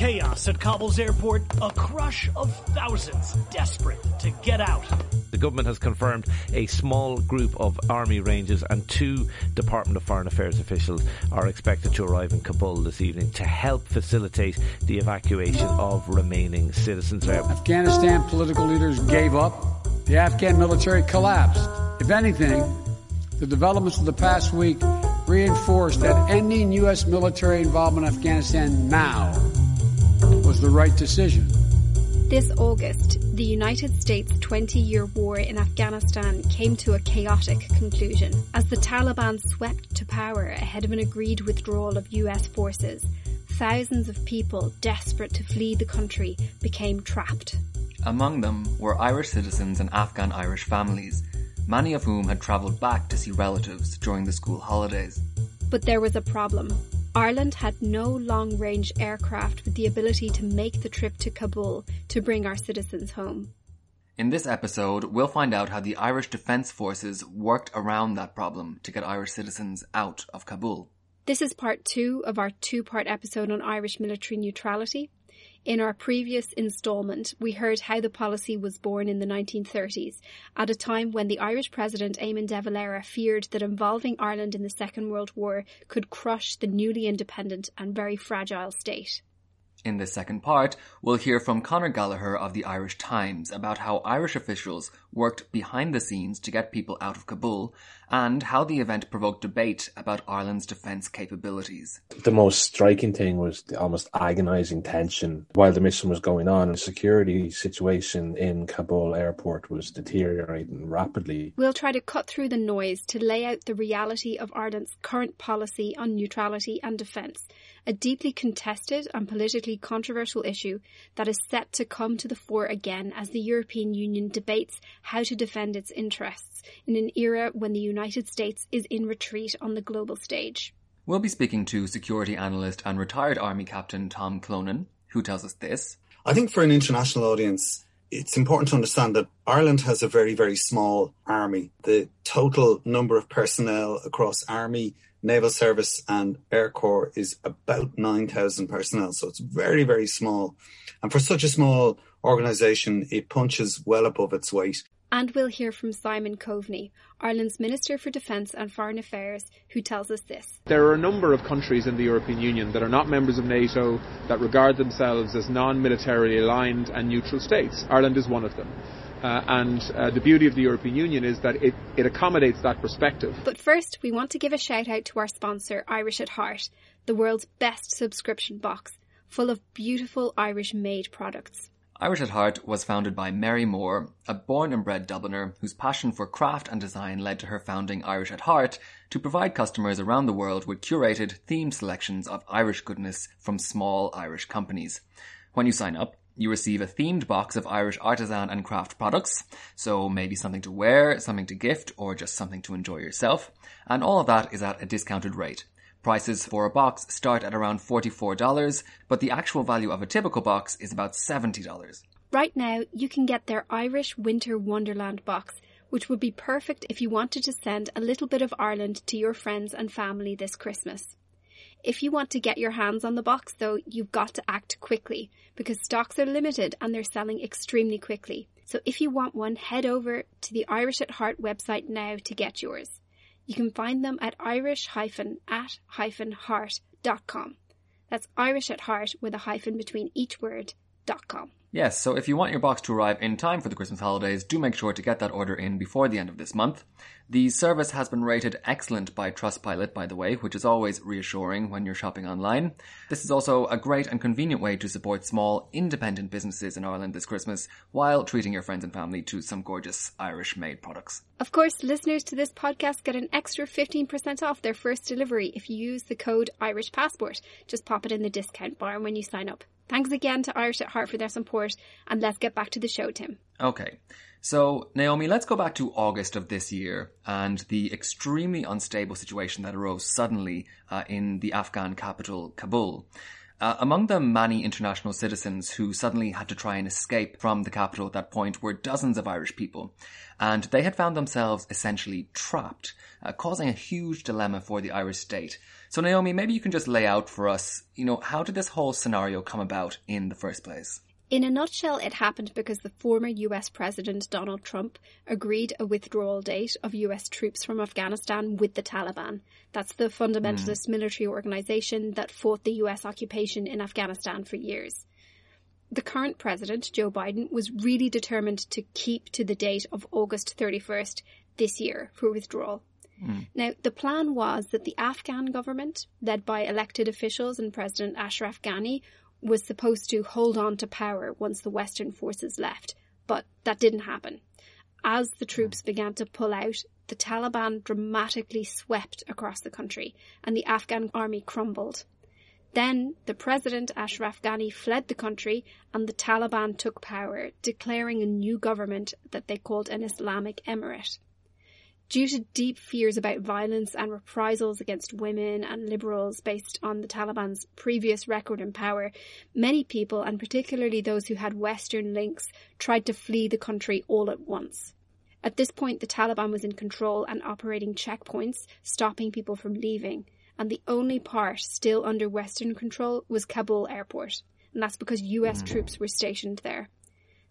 Chaos at Kabul's airport, a crush of thousands desperate to get out. The government has confirmed a small group of army rangers and two Department of Foreign Affairs officials are expected to arrive in Kabul this evening to help facilitate the evacuation of remaining citizens there. Afghanistan political leaders gave up. The Afghan military collapsed. If anything, the developments of the past week reinforced that ending U.S. military involvement in Afghanistan now was the right decision. This August, the United States' 20 year war in Afghanistan came to a chaotic conclusion as the Taliban swept to power ahead of an agreed withdrawal of US forces. Thousands of people desperate to flee the country became trapped. Among them were Irish citizens and Afghan Irish families, many of whom had travelled back to see relatives during the school holidays. But there was a problem. Ireland had no long range aircraft with the ability to make the trip to Kabul to bring our citizens home. In this episode, we'll find out how the Irish Defence Forces worked around that problem to get Irish citizens out of Kabul. This is part two of our two part episode on Irish military neutrality. In our previous instalment, we heard how the policy was born in the 1930s, at a time when the Irish President Eamon de Valera feared that involving Ireland in the Second World War could crush the newly independent and very fragile state. In the second part, we'll hear from Conor Gallagher of the Irish Times about how Irish officials worked behind the scenes to get people out of Kabul and how the event provoked debate about Ireland's defence capabilities. The most striking thing was the almost agonizing tension while the mission was going on. The security situation in Kabul airport was deteriorating rapidly. We'll try to cut through the noise to lay out the reality of Ireland's current policy on neutrality and defence a deeply contested and politically controversial issue that is set to come to the fore again as the European Union debates how to defend its interests in an era when the United States is in retreat on the global stage. We'll be speaking to security analyst and retired Army Captain Tom Clonan, who tells us this. I think for an international audience, it's important to understand that Ireland has a very, very small army. The total number of personnel across army, naval service and air corps is about 9,000 personnel. So it's very, very small. And for such a small organisation, it punches well above its weight. And we'll hear from Simon Coveney, Ireland's Minister for Defence and Foreign Affairs, who tells us this. There are a number of countries in the European Union that are not members of NATO that regard themselves as non militarily aligned and neutral states. Ireland is one of them. Uh, and uh, the beauty of the European Union is that it, it accommodates that perspective. But first, we want to give a shout out to our sponsor, Irish at Heart, the world's best subscription box, full of beautiful Irish made products. Irish at Heart was founded by Mary Moore, a born and bred Dubliner whose passion for craft and design led to her founding Irish at Heart to provide customers around the world with curated, themed selections of Irish goodness from small Irish companies. When you sign up, you receive a themed box of Irish artisan and craft products, so maybe something to wear, something to gift, or just something to enjoy yourself, and all of that is at a discounted rate. Prices for a box start at around $44, but the actual value of a typical box is about $70. Right now, you can get their Irish Winter Wonderland box, which would be perfect if you wanted to send a little bit of Ireland to your friends and family this Christmas. If you want to get your hands on the box, though, you've got to act quickly because stocks are limited and they're selling extremely quickly. So if you want one, head over to the Irish at Heart website now to get yours. You can find them at irish-at-heart.com. That's Irish at Heart with a hyphen between each word, dot com. Yes, so if you want your box to arrive in time for the Christmas holidays, do make sure to get that order in before the end of this month. The service has been rated excellent by Trustpilot, by the way, which is always reassuring when you're shopping online. This is also a great and convenient way to support small, independent businesses in Ireland this Christmas while treating your friends and family to some gorgeous Irish made products. Of course, listeners to this podcast get an extra 15% off their first delivery if you use the code Irish Passport. Just pop it in the discount bar when you sign up. Thanks again to Irish at Heart for their support, and let's get back to the show, Tim. Okay. So, Naomi, let's go back to August of this year and the extremely unstable situation that arose suddenly uh, in the Afghan capital, Kabul. Uh, among the many international citizens who suddenly had to try and escape from the capital at that point were dozens of Irish people. And they had found themselves essentially trapped, uh, causing a huge dilemma for the Irish state. So Naomi, maybe you can just lay out for us, you know, how did this whole scenario come about in the first place? In a nutshell, it happened because the former US President Donald Trump agreed a withdrawal date of US troops from Afghanistan with the Taliban. That's the fundamentalist mm. military organization that fought the US occupation in Afghanistan for years. The current president, Joe Biden, was really determined to keep to the date of August 31st this year for withdrawal. Mm. Now, the plan was that the Afghan government, led by elected officials and President Ashraf Ghani, was supposed to hold on to power once the Western forces left, but that didn't happen. As the troops began to pull out, the Taliban dramatically swept across the country and the Afghan army crumbled. Then the president Ashraf Ghani fled the country and the Taliban took power, declaring a new government that they called an Islamic Emirate. Due to deep fears about violence and reprisals against women and liberals based on the Taliban's previous record in power, many people, and particularly those who had Western links, tried to flee the country all at once. At this point, the Taliban was in control and operating checkpoints, stopping people from leaving, and the only part still under Western control was Kabul airport, and that's because US mm. troops were stationed there.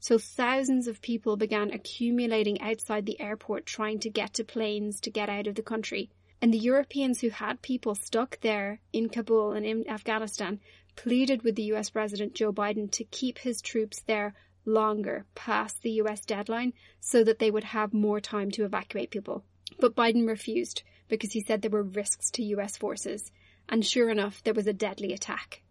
So thousands of people began accumulating outside the airport trying to get to planes to get out of the country. And the Europeans who had people stuck there in Kabul and in Afghanistan pleaded with the US President Joe Biden to keep his troops there longer past the US deadline so that they would have more time to evacuate people. But Biden refused because he said there were risks to US forces. And sure enough, there was a deadly attack.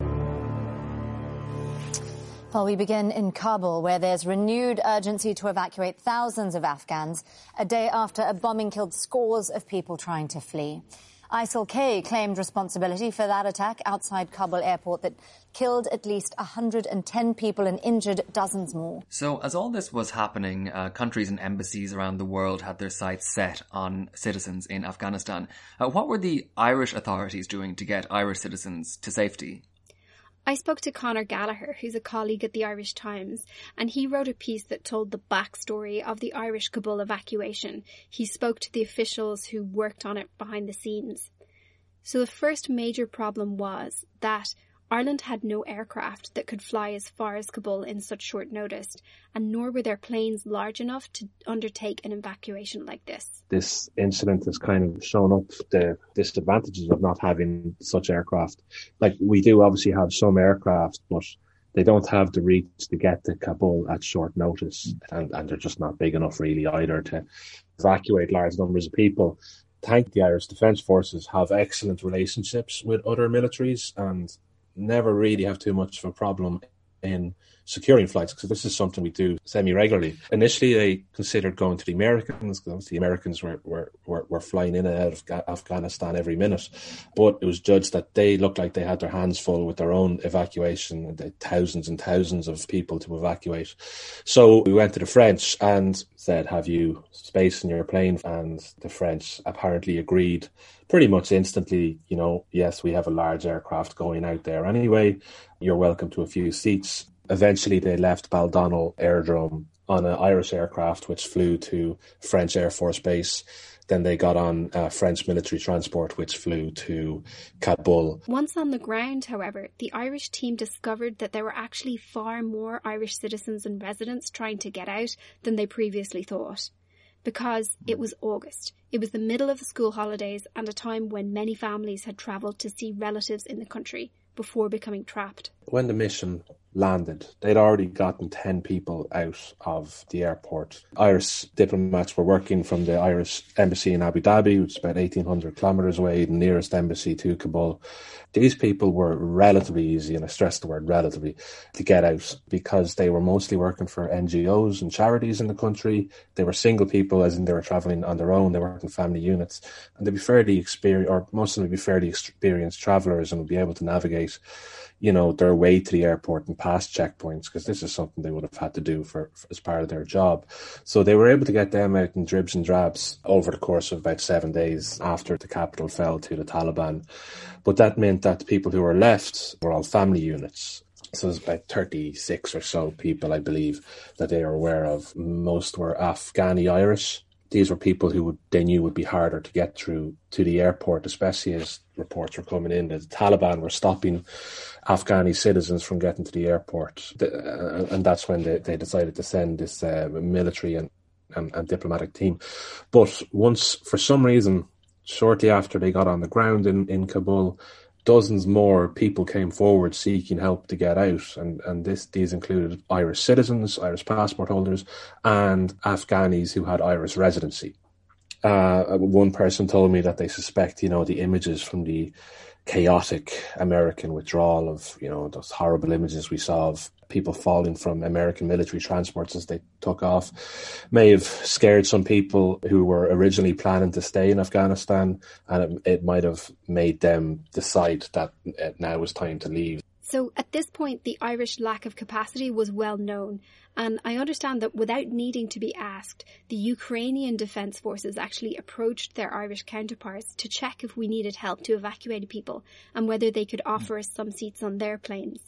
Well, we begin in Kabul, where there's renewed urgency to evacuate thousands of Afghans a day after a bombing killed scores of people trying to flee. ISIL-K claimed responsibility for that attack outside Kabul airport that killed at least 110 people and injured dozens more. So, as all this was happening, uh, countries and embassies around the world had their sights set on citizens in Afghanistan. Uh, what were the Irish authorities doing to get Irish citizens to safety? I spoke to Conor Gallagher, who's a colleague at the Irish Times, and he wrote a piece that told the backstory of the Irish Kabul evacuation. He spoke to the officials who worked on it behind the scenes. So the first major problem was that Ireland had no aircraft that could fly as far as Kabul in such short notice, and nor were there planes large enough to undertake an evacuation like this. This incident has kind of shown up the disadvantages of not having such aircraft. Like, we do obviously have some aircraft, but they don't have the reach to get to Kabul at short notice, and, and they're just not big enough, really, either, to evacuate large numbers of people thank the Irish Defence Forces have excellent relationships with other militaries and never really have too much of a problem in securing flights because this is something we do semi regularly. Initially, they considered going to the Americans because the Americans were, were, were, were, flying in and out of Afghanistan every minute. But it was judged that they looked like they had their hands full with their own evacuation, and thousands and thousands of people to evacuate. So we went to the French and said, Have you space in your plane? And the French apparently agreed pretty much instantly, you know, yes, we have a large aircraft going out there anyway. You're welcome to a few seats. Eventually, they left Baldonnel Aerodrome on an Irish aircraft which flew to French Air Force Base. Then they got on uh, French military transport which flew to Kabul. Once on the ground, however, the Irish team discovered that there were actually far more Irish citizens and residents trying to get out than they previously thought because it was August. It was the middle of the school holidays and a time when many families had travelled to see relatives in the country before becoming trapped. When the mission landed, they'd already gotten 10 people out of the airport. Irish diplomats were working from the Irish embassy in Abu Dhabi, which is about 1800 kilometres away, the nearest embassy to Kabul. These people were relatively easy, and I stress the word relatively, to get out because they were mostly working for NGOs and charities in the country. They were single people, as in they were travelling on their own, they were in family units, and they'd be fairly experienced, or most of them would be fairly experienced travellers and would be able to navigate you know, their way to the airport and past checkpoints because this is something they would have had to do for, for, as part of their job. So they were able to get them out in dribs and drabs over the course of about seven days after the capital fell to the Taliban. But that meant that the people who were left were all family units. So there's about 36 or so people, I believe, that they are aware of. Most were Afghani Irish these were people who would, they knew would be harder to get through to the airport, especially as reports were coming in that the Taliban were stopping Afghani citizens from getting to the airport. Uh, and that's when they, they decided to send this uh, military and, and, and diplomatic team. But once, for some reason, shortly after they got on the ground in, in Kabul, dozens more people came forward seeking help to get out, and and this these included Irish citizens, Irish passport holders, and Afghanis who had Irish residency. Uh, one person told me that they suspect, you know, the images from the chaotic American withdrawal of, you know, those horrible images we saw of people falling from American military transports as they took off may have scared some people who were originally planning to stay in Afghanistan, and it, it might have made them decide that uh, now was time to leave. So at this point, the Irish lack of capacity was well known. And I understand that without needing to be asked, the Ukrainian Defence Forces actually approached their Irish counterparts to check if we needed help to evacuate people and whether they could offer us some seats on their planes.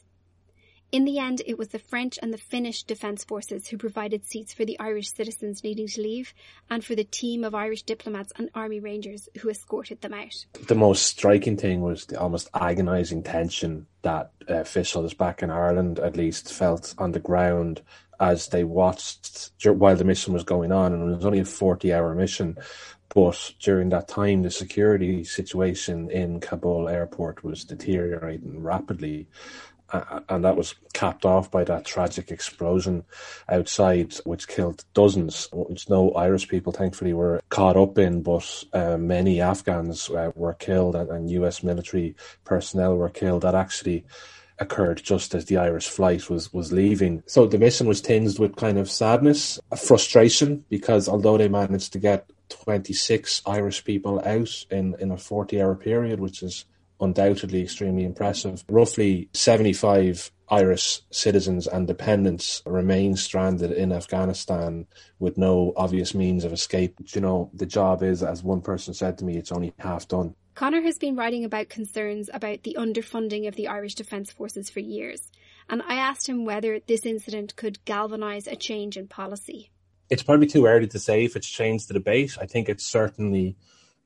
In the end, it was the French and the Finnish defence forces who provided seats for the Irish citizens needing to leave and for the team of Irish diplomats and army rangers who escorted them out. The most striking thing was the almost agonising tension that uh, officials back in Ireland at least felt on the ground as they watched while the mission was going on. And it was only a 40 hour mission. But during that time, the security situation in Kabul airport was deteriorating rapidly and that was capped off by that tragic explosion outside, which killed dozens, which no Irish people, thankfully, were caught up in, but uh, many Afghans uh, were killed and, and, US military personnel were killed. That actually occurred just as the Irish flight was, was leaving. So the mission was tinged with kind of sadness, frustration, because although they managed to get 26 Irish people out in, in a 40 hour period, which is undoubtedly extremely impressive. Roughly 75 Irish citizens and dependents remain stranded in Afghanistan with no obvious means of escape. You know, the job is, as one person said to me, it's only half done. Conor has been writing about concerns about the underfunding of the Irish Defence Forces for years, and I asked him whether this incident could galvanise a change in policy. It's probably too early to say if it's changed the debate. I think it's certainly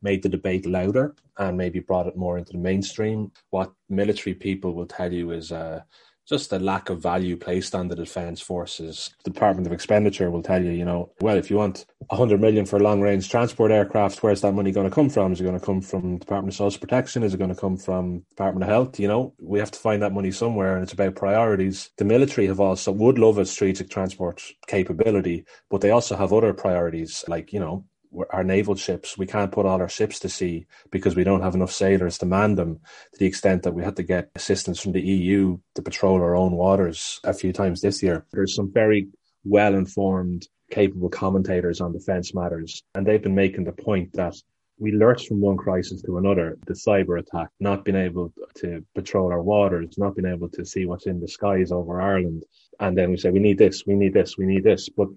made the debate louder and maybe brought it more into the mainstream. What military people will tell you is uh, just the lack of value placed on the defence forces. The Department of Expenditure will tell you, you know, well, if you want 100 million for long range transport aircraft, where's that money going to come from? Is it going to come from Department of Social Protection? Is it going to come from Department of Health? You know, we have to find that money somewhere and it's about priorities. The military have also would love a strategic transport capability, but they also have other priorities like, you know, our naval ships, we can't put all our ships to sea because we don't have enough sailors to man them to the extent that we had to get assistance from the EU to patrol our own waters a few times this year. There's some very well informed, capable commentators on defence matters, and they've been making the point that we lurch from one crisis to another. The cyber attack, not being able to patrol our waters, not being able to see what's in the skies over Ireland. And then we say, we need this, we need this, we need this. But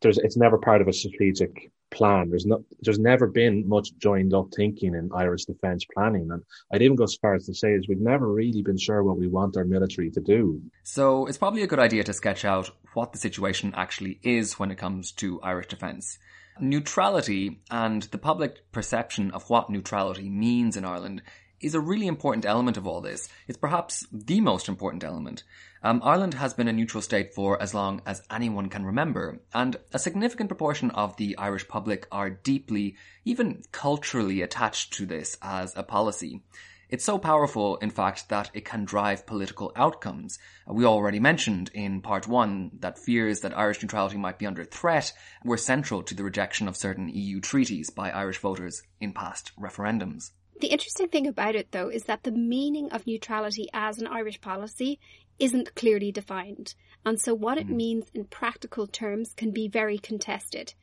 there's, it's never part of a strategic plan. There's not, there's never been much joined up thinking in Irish defence planning. And I'd even go as far as to say is we've never really been sure what we want our military to do. So it's probably a good idea to sketch out what the situation actually is when it comes to Irish defence. Neutrality and the public perception of what neutrality means in Ireland is a really important element of all this. It's perhaps the most important element. Um, Ireland has been a neutral state for as long as anyone can remember, and a significant proportion of the Irish public are deeply, even culturally attached to this as a policy. It's so powerful, in fact, that it can drive political outcomes. We already mentioned in part one that fears that Irish neutrality might be under threat were central to the rejection of certain EU treaties by Irish voters in past referendums. The interesting thing about it, though, is that the meaning of neutrality as an Irish policy isn't clearly defined, and so what it mm-hmm. means in practical terms can be very contested.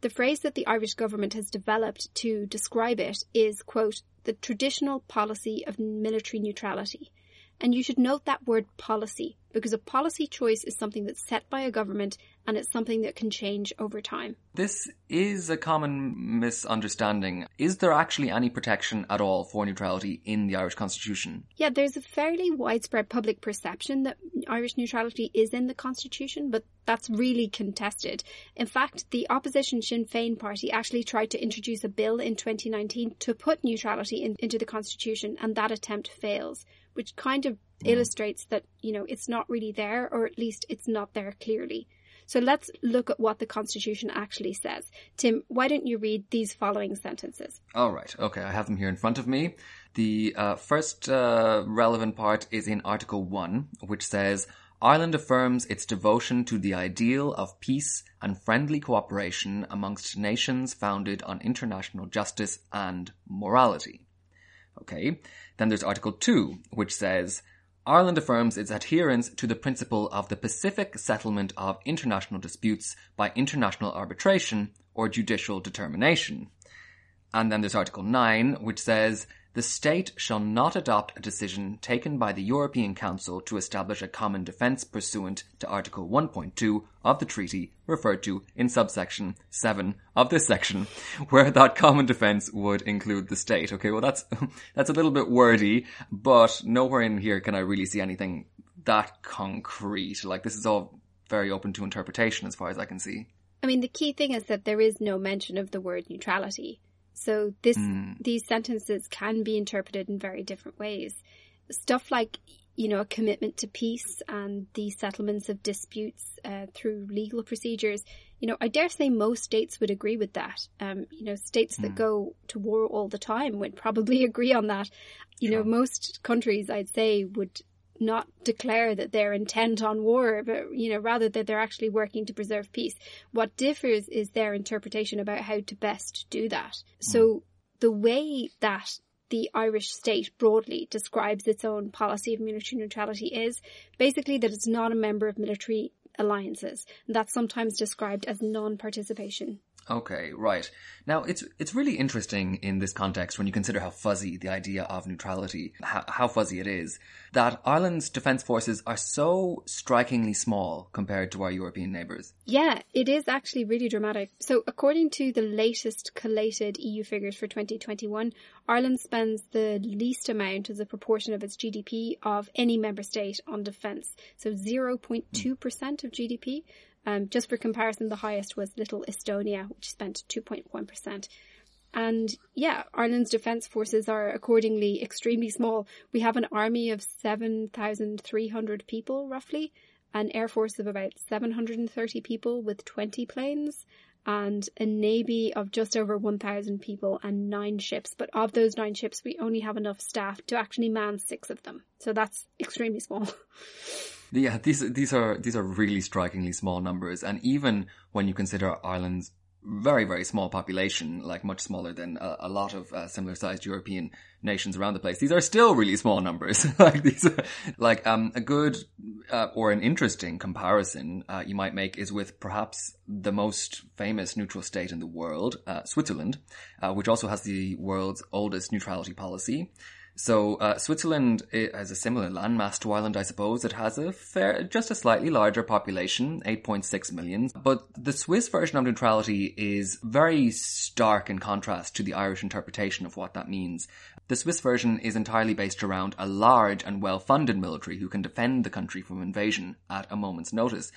The phrase that the Irish government has developed to describe it is, quote, the traditional policy of military neutrality. And you should note that word policy because a policy choice is something that's set by a government and it's something that can change over time. This is a common misunderstanding. Is there actually any protection at all for neutrality in the Irish Constitution? Yeah, there's a fairly widespread public perception that Irish neutrality is in the Constitution, but that's really contested. In fact, the opposition Sinn Féin party actually tried to introduce a bill in 2019 to put neutrality in, into the Constitution, and that attempt fails, which kind of mm. illustrates that, you know, it's not really there, or at least it's not there clearly. So let's look at what the Constitution actually says. Tim, why don't you read these following sentences? All right. Okay. I have them here in front of me. The uh, first uh, relevant part is in Article 1, which says Ireland affirms its devotion to the ideal of peace and friendly cooperation amongst nations founded on international justice and morality. Okay. Then there's Article 2, which says Ireland affirms its adherence to the principle of the pacific settlement of international disputes by international arbitration or judicial determination. And then there's Article 9, which says the state shall not adopt a decision taken by the European Council to establish a common defence pursuant to Article 1.2 of the treaty referred to in subsection 7 of this section, where that common defence would include the state. Okay, well that's, that's a little bit wordy, but nowhere in here can I really see anything that concrete. Like this is all very open to interpretation as far as I can see. I mean, the key thing is that there is no mention of the word neutrality. So this mm. these sentences can be interpreted in very different ways. Stuff like you know a commitment to peace and the settlements of disputes uh, through legal procedures. You know, I dare say most states would agree with that. Um, you know, states mm. that go to war all the time would probably agree on that. You sure. know, most countries I'd say would not declare that they're intent on war, but you know, rather that they're actually working to preserve peace. What differs is their interpretation about how to best do that. Mm. So the way that the Irish state broadly describes its own policy of military neutrality is basically that it's not a member of military alliances. That's sometimes described as non-participation. Okay, right. Now it's it's really interesting in this context when you consider how fuzzy the idea of neutrality, how, how, fuzzy it is, that Ireland's defence forces are so strikingly small compared to our European neighbours. Yeah, it is actually really dramatic. So according to the latest collated EU figures for 2021, Ireland spends the least amount as a proportion of its GDP of any member state on defence. So 0.2% of GDP. Um, just for comparison, the highest was Little Estonia, which spent 2.1%. And yeah, Ireland's defence forces are accordingly extremely small. We have an army of 7,300 people, roughly, an air force of about 730 people with 20 planes, and a navy of just over 1,000 people and nine ships. But of those nine ships, we only have enough staff to actually man six of them. So that's extremely small. Yeah, these these are these are really strikingly small numbers, and even when you consider Ireland's very very small population, like much smaller than a, a lot of uh, similar sized European nations around the place, these are still really small numbers. like these, are, like um, a good uh, or an interesting comparison uh, you might make is with perhaps the most famous neutral state in the world, uh, Switzerland, uh, which also has the world's oldest neutrality policy. So uh, Switzerland has a similar landmass to Ireland, I suppose. It has a fair, just a slightly larger population, 8.6 million. But the Swiss version of neutrality is very stark in contrast to the Irish interpretation of what that means. The Swiss version is entirely based around a large and well-funded military who can defend the country from invasion at a moment's notice.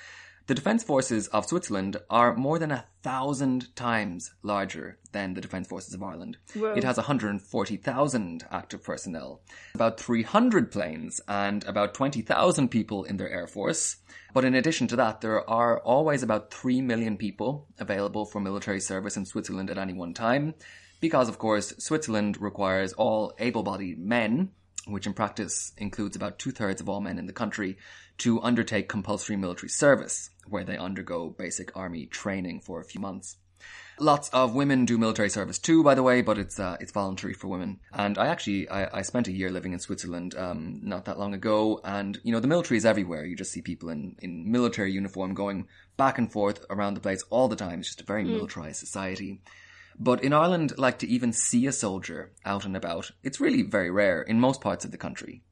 The defence forces of Switzerland are more than a thousand times larger than the defence forces of Ireland. Whoa. It has 140,000 active personnel, about 300 planes, and about 20,000 people in their air force. But in addition to that, there are always about 3 million people available for military service in Switzerland at any one time, because of course Switzerland requires all able-bodied men which in practice includes about two thirds of all men in the country, to undertake compulsory military service, where they undergo basic army training for a few months. Lots of women do military service too, by the way, but it's uh, it's voluntary for women. And I actually I, I spent a year living in Switzerland um, not that long ago, and you know the military is everywhere. You just see people in in military uniform going back and forth around the place all the time. It's just a very mm. militarized society. But in Ireland, like to even see a soldier out and about, it's really very rare in most parts of the country.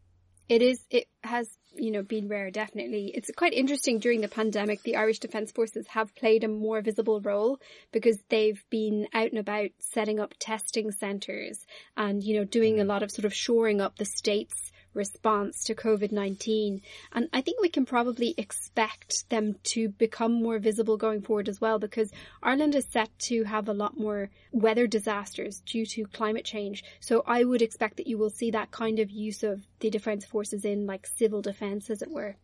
It is. It has you know, been rare, definitely. It's quite interesting during the pandemic, the Irish Defence Forces have played a more visible role because they've been out and about setting up testing centres and, you know, doing a mm-hmm. lot of sort of shoring up the state's response to COVID-19. And I think we can probably expect them to become more visible going forward as well because Ireland is set to have a lot more weather disasters due to climate change. So I would expect that you will see that kind of use of the defence forces in like civil defence as it were.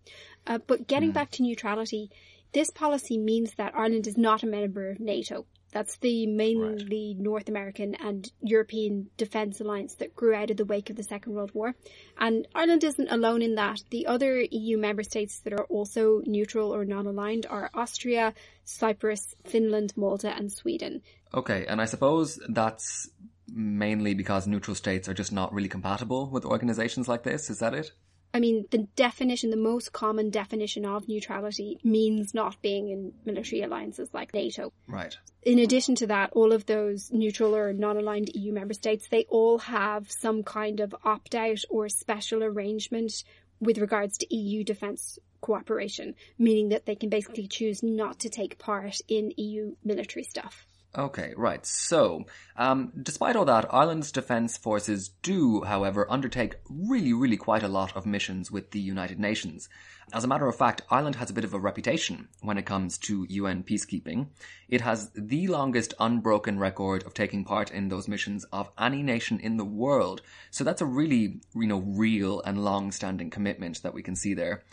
Uh, but getting mm. back to neutrality, this policy means that Ireland is not a member of NATO. That's the mainly right. North American and European defence alliance that grew out of the wake of the Second World War. And Ireland isn't alone in that. The other EU member states that are also neutral or non-aligned are Austria, Cyprus, Finland, Malta and Sweden. Okay, and I suppose that's mainly because neutral states are just not really compatible with organizations like this, is that it? I mean, the definition, the most common definition of neutrality means not being in military alliances like NATO. Right. In addition to that, all of those neutral or non-aligned EU member states, they all have some kind of opt-out or special arrangement with regards to EU defence cooperation, meaning that they can basically choose not to take part in EU military stuff. Okay, right. So, um, despite all that, Ireland's defence forces do, however, undertake really, really quite a lot of missions with the United Nations. As a matter of fact, Ireland has a bit of a reputation when it comes to UN peacekeeping. It has the longest unbroken record of taking part in those missions of any nation in the world. So that's a really, you know, real and long-standing commitment that we can see there.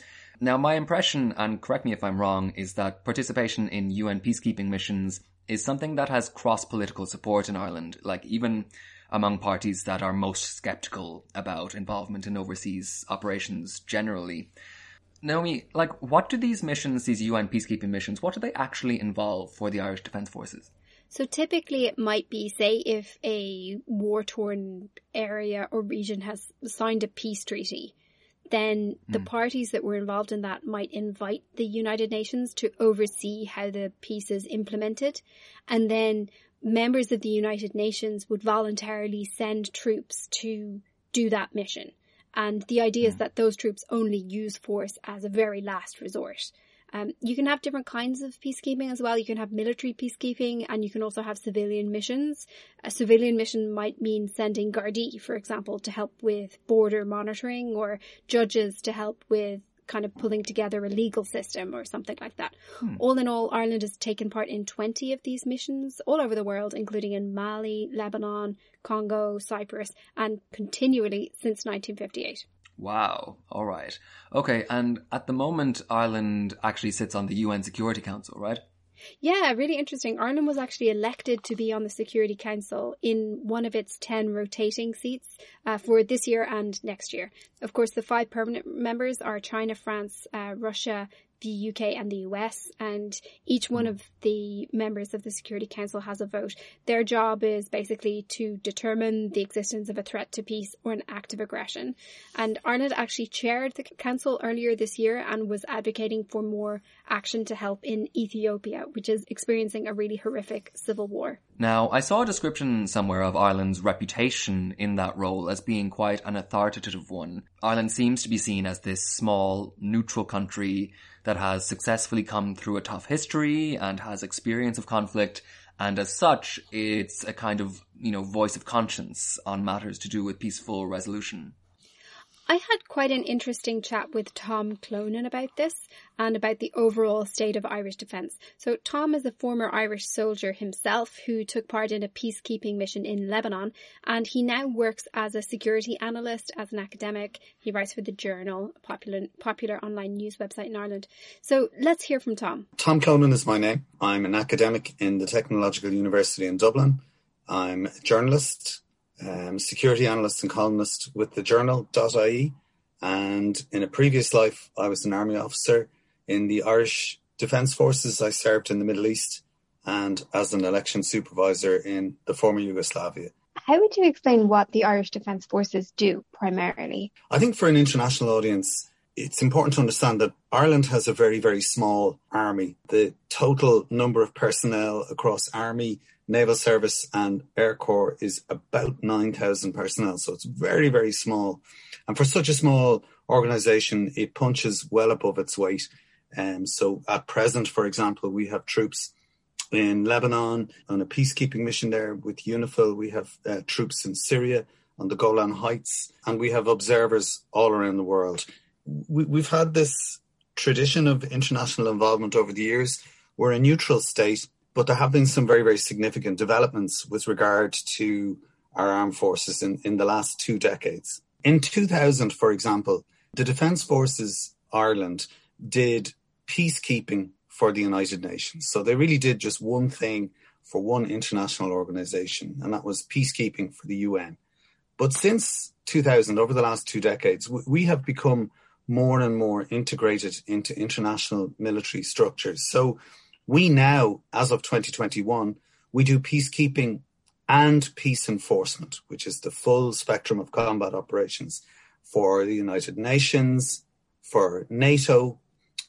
Now, my impression, and correct me if I'm wrong, is that participation in UN peacekeeping missions is something that has cross political support in Ireland, like even among parties that are most skeptical about involvement in overseas operations generally. Naomi, like, what do these missions, these UN peacekeeping missions, what do they actually involve for the Irish Defence Forces? So typically it might be, say, if a war-torn area or region has signed a peace treaty, then the mm. parties that were involved in that might invite the United Nations to oversee how the peace is implemented. And then members of the United Nations would voluntarily send troops to do that mission. And the idea mm. is hmm. that those troops only use force as a very last resort. Um, you can have different kinds of peacekeeping as well. You can have military peacekeeping and you can also have civilian missions. A civilian mission might mean sending Gardaí, for example, to help with border monitoring or judges to help with kind of pulling together a legal system or something like that. Hmm. All in all, Ireland has taken part in 20 of these missions all over the world, including in Mali, Lebanon, Congo, Cyprus, and continually since 1958. Wow. All right. Okay. And at the moment, Ireland actually sits on the UN Security Council, right? Yeah, really interesting. Ireland was actually elected to be on the Security Council in one of its 10 rotating seats uh, for this year and next year. Of course, the five permanent members are China, France, uh, Russia, the UK and the US, and each one hmm. of the members of the Security Council has a vote. Their job is basically to determine the existence of a threat to peace or an act of aggression. And Ireland actually chaired the council earlier this year and was advocating for more action to help in Ethiopia, which is experiencing a really horrific civil war. Now, I saw a description somewhere of Ireland's reputation in that role as being quite an authoritative one. Ireland seems to be seen as this small, neutral country that has successfully come through a tough history and has experience of conflict. And as such, it's a kind of, you know, voice of conscience on matters to do with peaceful resolution. I had quite an interesting chat with Tom Clonan about this and about the overall state of Irish defence. So Tom is a former Irish soldier himself who took part in a peacekeeping mission in Lebanon and he now works as a security analyst, as an academic. He writes for the Journal, a popular, popular online news website in Ireland. So let's hear from Tom. Tom Clonan is my name. I'm an academic in the Technological University in Dublin. I'm a journalist um, security analyst and columnist with the journal.ie. And in a previous life, I was an army officer in the Irish Defence Forces. I served in the Middle East and as an election supervisor in the former Yugoslavia. How would you explain what the Irish Defence Forces do primarily? I think for an international audience, it's important to understand that Ireland has a very, very small army. The total number of personnel across army, naval service and air corps is about 9,000 personnel. So it's very, very small. And for such a small organization, it punches well above its weight. Um, so at present, for example, we have troops in Lebanon on a peacekeeping mission there with UNIFIL. We have uh, troops in Syria on the Golan Heights, and we have observers all around the world. We, we've had this tradition of international involvement over the years. We're a neutral state, but there have been some very, very significant developments with regard to our armed forces in, in the last two decades. In 2000, for example, the Defence Forces Ireland did peacekeeping for the United Nations. So they really did just one thing for one international organization, and that was peacekeeping for the UN. But since 2000, over the last two decades, we have become more and more integrated into international military structures. So we now, as of 2021, we do peacekeeping and peace enforcement, which is the full spectrum of combat operations for the United Nations, for NATO,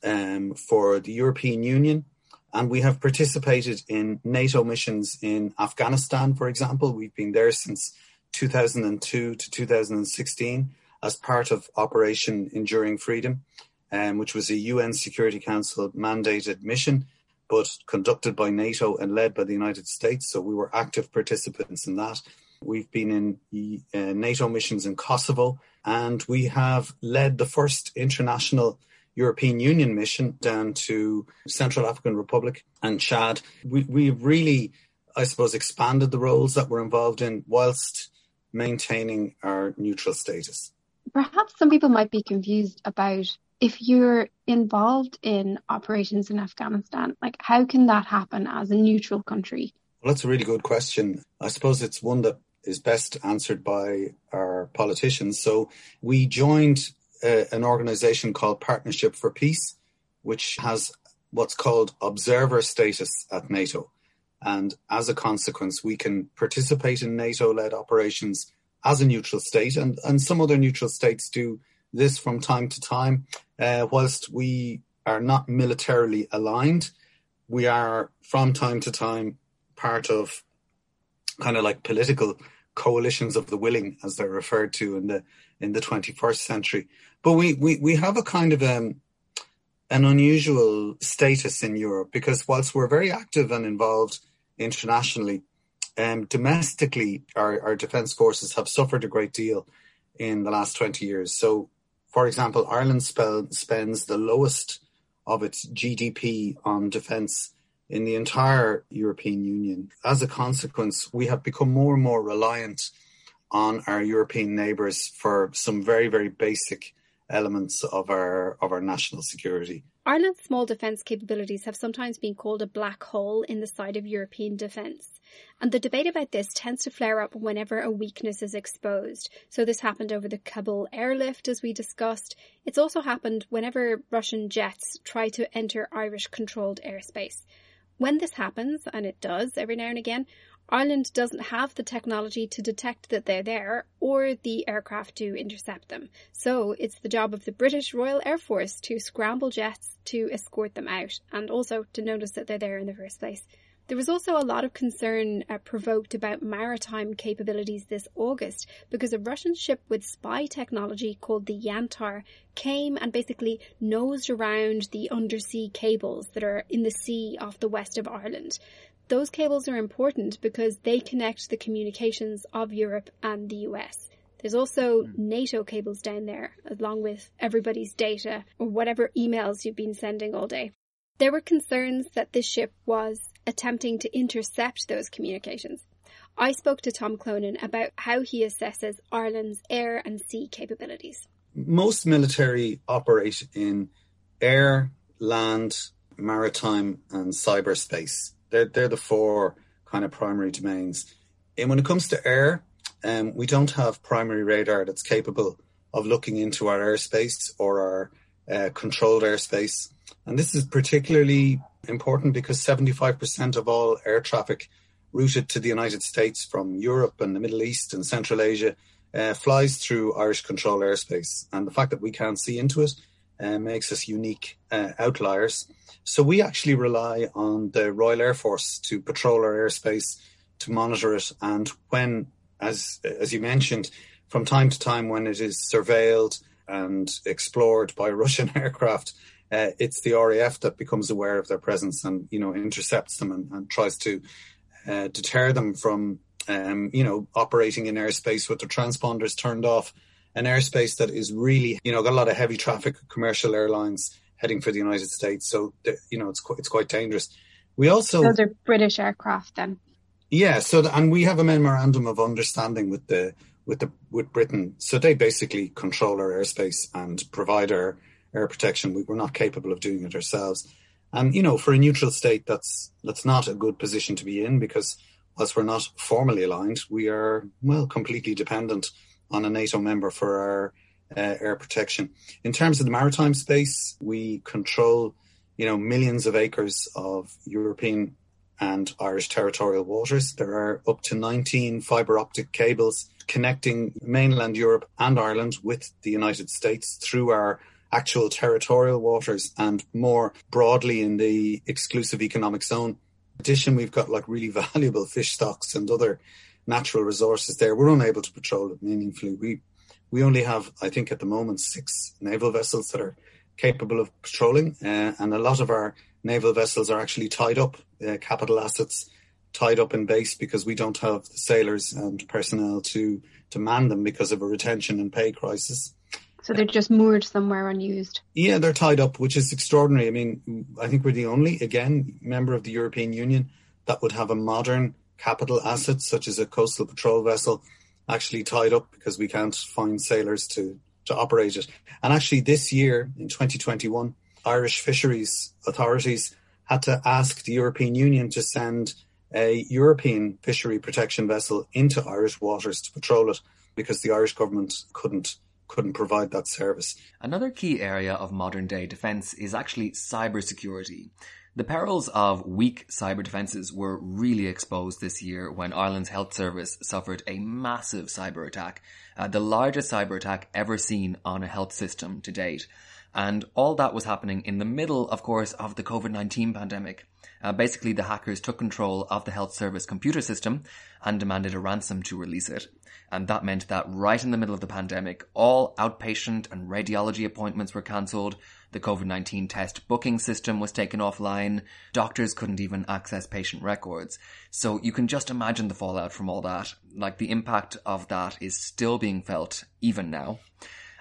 um, for the European Union. And we have participated in NATO missions in Afghanistan, for example. We've been there since 2002 to 2016 as part of Operation Enduring Freedom, um, which was a UN Security Council mandated mission, but conducted by NATO and led by the United States. So we were active participants in that. We've been in uh, NATO missions in Kosovo, and we have led the first international European Union mission down to Central African Republic and Chad. We, we've really, I suppose, expanded the roles that we're involved in whilst maintaining our neutral status. Perhaps some people might be confused about if you're involved in operations in Afghanistan, like how can that happen as a neutral country? Well, that's a really good question. I suppose it's one that is best answered by our politicians. So we joined uh, an organization called Partnership for Peace, which has what's called observer status at NATO. And as a consequence, we can participate in NATO led operations as a neutral state, and, and some other neutral states do this from time to time. Uh, whilst we are not militarily aligned, we are from time to time part of kind of like political coalitions of the willing, as they're referred to in the in the 21st century. But we we, we have a kind of um, an unusual status in Europe because whilst we're very active and involved internationally, um, domestically, our, our defence forces have suffered a great deal in the last 20 years. So, for example, Ireland spends the lowest of its GDP on defence in the entire European Union. As a consequence, we have become more and more reliant on our European neighbours for some very, very basic elements of our of our national security. Ireland's small defence capabilities have sometimes been called a black hole in the side of European defence. And the debate about this tends to flare up whenever a weakness is exposed. So this happened over the Kabul airlift, as we discussed. It's also happened whenever Russian jets try to enter Irish controlled airspace. When this happens, and it does every now and again, Ireland doesn't have the technology to detect that they're there or the aircraft to intercept them. So it's the job of the British Royal Air Force to scramble jets to escort them out and also to notice that they're there in the first place. There was also a lot of concern uh, provoked about maritime capabilities this August because a Russian ship with spy technology called the Yantar came and basically nosed around the undersea cables that are in the sea off the west of Ireland. Those cables are important because they connect the communications of Europe and the US. There's also. NATO cables down there, along with everybody's data or whatever emails you've been sending all day. There were concerns that this ship was attempting to intercept those communications. I spoke to Tom Clonan about how he assesses Ireland's air and sea capabilities. Most military operate in air, land, maritime, and cyberspace. They're, they're the four kind of primary domains. And when it comes to air, um, we don't have primary radar that's capable of looking into our airspace or our uh, controlled airspace. And this is particularly important because 75% of all air traffic routed to the United States from Europe and the Middle East and Central Asia uh, flies through Irish control airspace. And the fact that we can't see into it uh, makes us unique uh, outliers. So we actually rely on the Royal Air Force to patrol our airspace, to monitor it, and when, as as you mentioned, from time to time when it is surveilled and explored by Russian aircraft, uh, it's the RAF that becomes aware of their presence and you know intercepts them and, and tries to uh, deter them from um, you know operating in airspace with their transponders turned off, an airspace that is really you know got a lot of heavy traffic, commercial airlines heading for the United States. So you know it's quite, it's quite dangerous. We also those are British aircraft then. Yeah, so the, and we have a memorandum of understanding with the with the with Britain. So they basically control our airspace and provide our air protection. We, we're not capable of doing it ourselves. And you know, for a neutral state, that's that's not a good position to be in because whilst we're not formally aligned, we are well completely dependent on a NATO member for our uh, air protection. In terms of the maritime space, we control you know millions of acres of European and Irish territorial waters. There are up to 19 fibre optic cables connecting mainland Europe and Ireland with the United States through our actual territorial waters and more broadly in the exclusive economic zone. In addition, we've got like really valuable fish stocks and other natural resources there. We're unable to patrol it meaningfully. We we only have, I think, at the moment, six naval vessels that are capable of patrolling, uh, and a lot of our naval vessels are actually tied up, uh, capital assets tied up in base because we don't have the sailors and personnel to to man them because of a retention and pay crisis. So they're just moored somewhere unused. Yeah, they're tied up, which is extraordinary. I mean, I think we're the only, again, member of the European Union that would have a modern capital asset such as a coastal patrol vessel actually tied up because we can't find sailors to to operate it. And actually, this year in 2021, Irish fisheries authorities had to ask the European Union to send a European fishery protection vessel into Irish waters to patrol it because the Irish government couldn't couldn't provide that service. Another key area of modern day defence is actually cybersecurity. The perils of weak cyber defences were really exposed this year when Ireland's health service suffered a massive cyber attack, uh, the largest cyber attack ever seen on a health system to date. And all that was happening in the middle, of course, of the COVID-19 pandemic. Uh, basically, the hackers took control of the health service computer system and demanded a ransom to release it. And that meant that right in the middle of the pandemic, all outpatient and radiology appointments were cancelled. The COVID-19 test booking system was taken offline. Doctors couldn't even access patient records. So you can just imagine the fallout from all that. Like the impact of that is still being felt even now.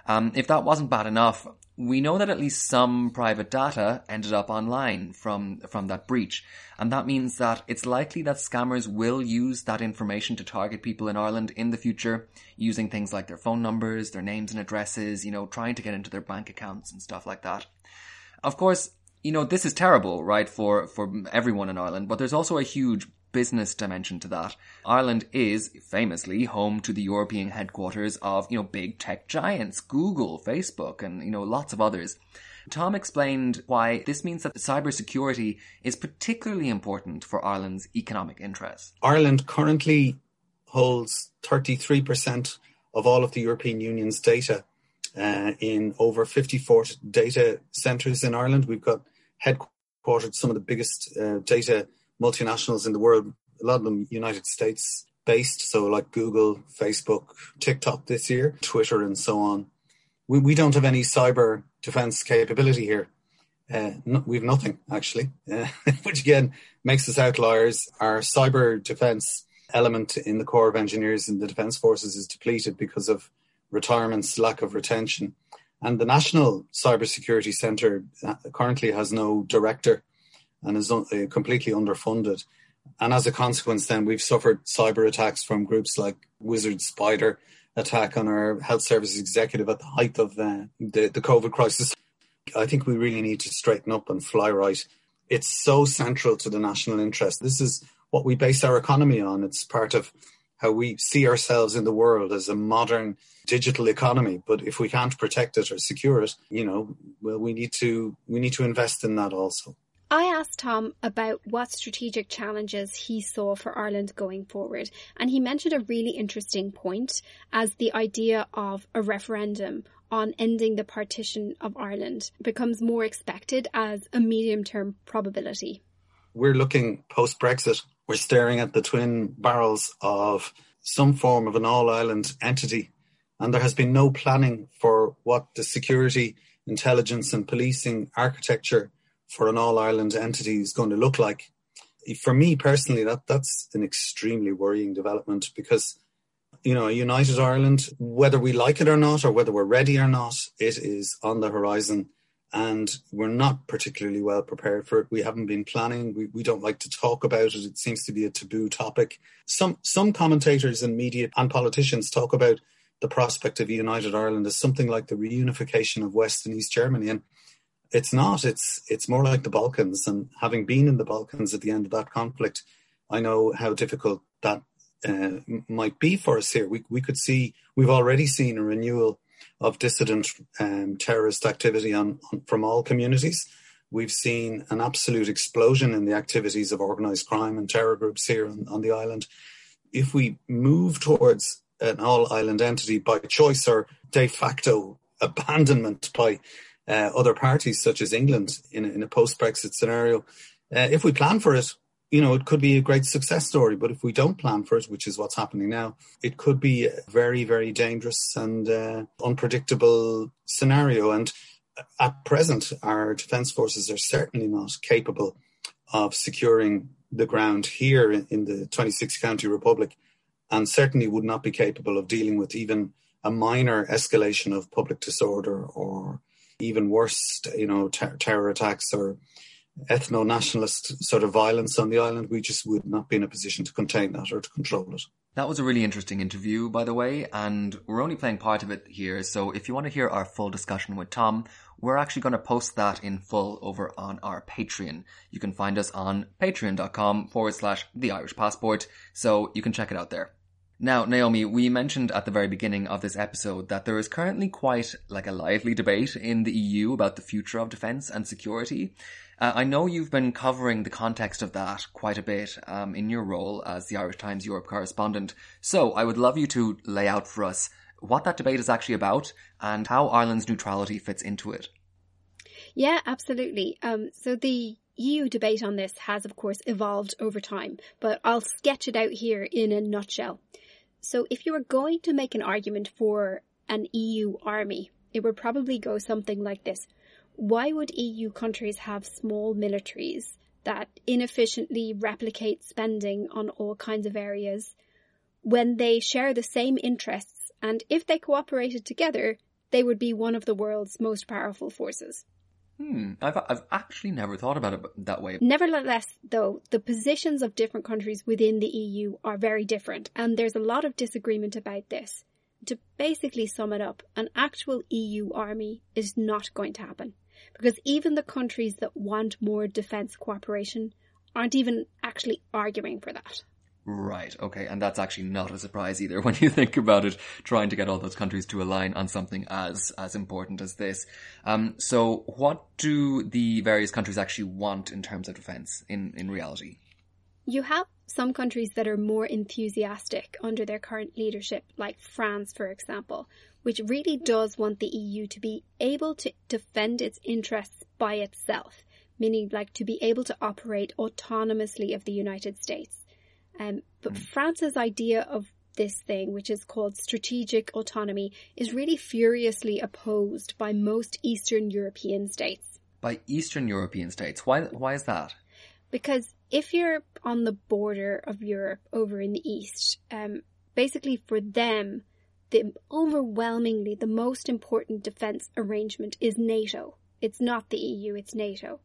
Um, if that wasn't bad enough, we know that at least some private data ended up online from from that breach, and that means that it's likely that scammers will use that information to target people in Ireland in the future, using things like their phone numbers, their names and addresses, you know, trying to get into their bank accounts and stuff like that. Of course, you know, this is terrible, right, for, for everyone in Ireland, but there's also a huge business dimension to that. Ireland is famously home to the European headquarters of, you know, big tech giants, Google, Facebook, and, you know, lots of others. Tom explained why this means that cybersecurity is particularly important for Ireland's economic interests. Ireland currently holds 33% of all of the European Union's data uh, in over 54 data centres in Ireland. We've got headquartered some of the biggest uh, data multinationals in the world, a lot of them United States based, so like Google, Facebook, TikTok this year, Twitter, and so on. We, we don't have any cyber defense capability here. Uh, no, we have nothing actually, uh, which again makes us outliers. Our cyber defense element in the Corps of Engineers in the Defence Forces is depleted because of retirements, lack of retention. And the National Cybersecurity Centre uh, currently has no director and is uh, completely underfunded. And as a consequence, then we've suffered cyber attacks from groups like Wizard Spider attack on our health services executive at the height of uh, the, the COVID crisis. I think we really need to straighten up and fly right. It's so central to the national interest. This is what we base our economy on. It's part of how we see ourselves in the world as a modern digital economy. But if we can't protect it or secure it, you know, well, we need to we need to invest in that also. I asked Tom about what strategic challenges he saw for Ireland going forward, and he mentioned a really interesting point as the idea of a referendum on ending the partition of Ireland becomes more expected as a medium term probability. We're looking post Brexit, we're staring at the twin barrels of some form of an all island entity and there has been no planning for what the security, intelligence, and policing architecture for an all Ireland entity is going to look like. For me personally, that that's an extremely worrying development because you know, united Ireland, whether we like it or not, or whether we're ready or not, it is on the horizon. And we're not particularly well prepared for it. We haven't been planning. We, we don't like to talk about it. It seems to be a taboo topic. Some some commentators and media and politicians talk about the prospect of united Ireland as something like the reunification of West and East Germany. And it's not. It's it's more like the Balkans. And having been in the Balkans at the end of that conflict, I know how difficult that uh, might be for us here. We we could see we've already seen a renewal of dissident um, terrorist activity on, on, from all communities. We've seen an absolute explosion in the activities of organised crime and terror groups here on, on the island. If we move towards an all island entity by choice or de facto abandonment by uh, other parties such as England in a, in a post Brexit scenario, uh, if we plan for it, you know, it could be a great success story, but if we don't plan for it, which is what's happening now, it could be a very, very dangerous and uh, unpredictable scenario. And at present, our defence forces are certainly not capable of securing the ground here in the 26 county republic, and certainly would not be capable of dealing with even a minor escalation of public disorder or even worse, you know, ter- terror attacks or ethno nationalist sort of violence on the island, we just would not be in a position to contain that or to control it. That was a really interesting interview, by the way, and we're only playing part of it here. So if you want to hear our full discussion with Tom, we're actually going to post that in full over on our Patreon. You can find us on patreon.com forward slash the Irish passport. So you can check it out there. Now, Naomi, we mentioned at the very beginning of this episode that there is currently quite like a lively debate in the EU about the future of defence and security. Uh, I know you've been covering the context of that quite a bit um, in your role as the Irish Times Europe correspondent. So I would love you to lay out for us what that debate is actually about and how Ireland's neutrality fits into it. Yeah, absolutely. Um, so the EU debate on this has, of course, evolved over time, but I'll sketch it out here in a nutshell. So if you were going to make an argument for an EU army, it would probably go something like this why would EU countries have small militaries that inefficiently replicate spending on all kinds of areas when they share the same interests and if they cooperated together, they would be one of the world's most powerful forces? Hmm, I've, I've actually never thought about it that way. Nevertheless, though, the positions of different countries within the EU are very different, and there's a lot of disagreement about this. To basically sum it up, an actual EU army is not going to happen because even the countries that want more defence cooperation aren't even actually arguing for that. Right, okay, and that's actually not a surprise either when you think about it, trying to get all those countries to align on something as, as important as this. Um, so what do the various countries actually want in terms of defence in, in reality? You have some countries that are more enthusiastic under their current leadership, like France, for example, which really does want the EU to be able to defend its interests by itself, meaning like to be able to operate autonomously of the United States. Um, but mm. France's idea of this thing, which is called strategic autonomy, is really furiously opposed by most Eastern European states. By Eastern European states? Why, why is that? Because if you're on the border of Europe over in the East, um, basically for them, the overwhelmingly the most important defense arrangement is NATO. It's not the EU, it's NATO.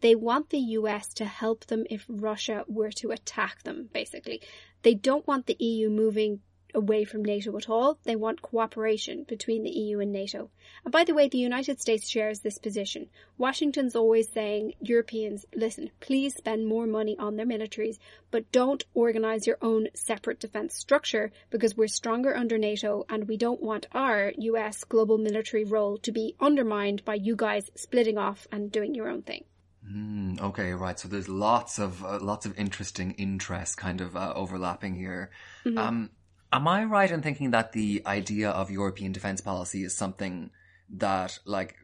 They want the US to help them if Russia were to attack them, basically. They don't want the EU moving away from NATO at all. They want cooperation between the EU and NATO. And by the way, the United States shares this position. Washington's always saying, Europeans, listen, please spend more money on their militaries, but don't organize your own separate defense structure because we're stronger under NATO and we don't want our US global military role to be undermined by you guys splitting off and doing your own thing. Mm, okay, right. So there's lots of uh, lots of interesting interests kind of uh, overlapping here. Mm-hmm. Um, Am I right in thinking that the idea of European defense policy is something that, like,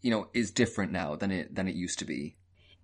you know, is different now than it than it used to be?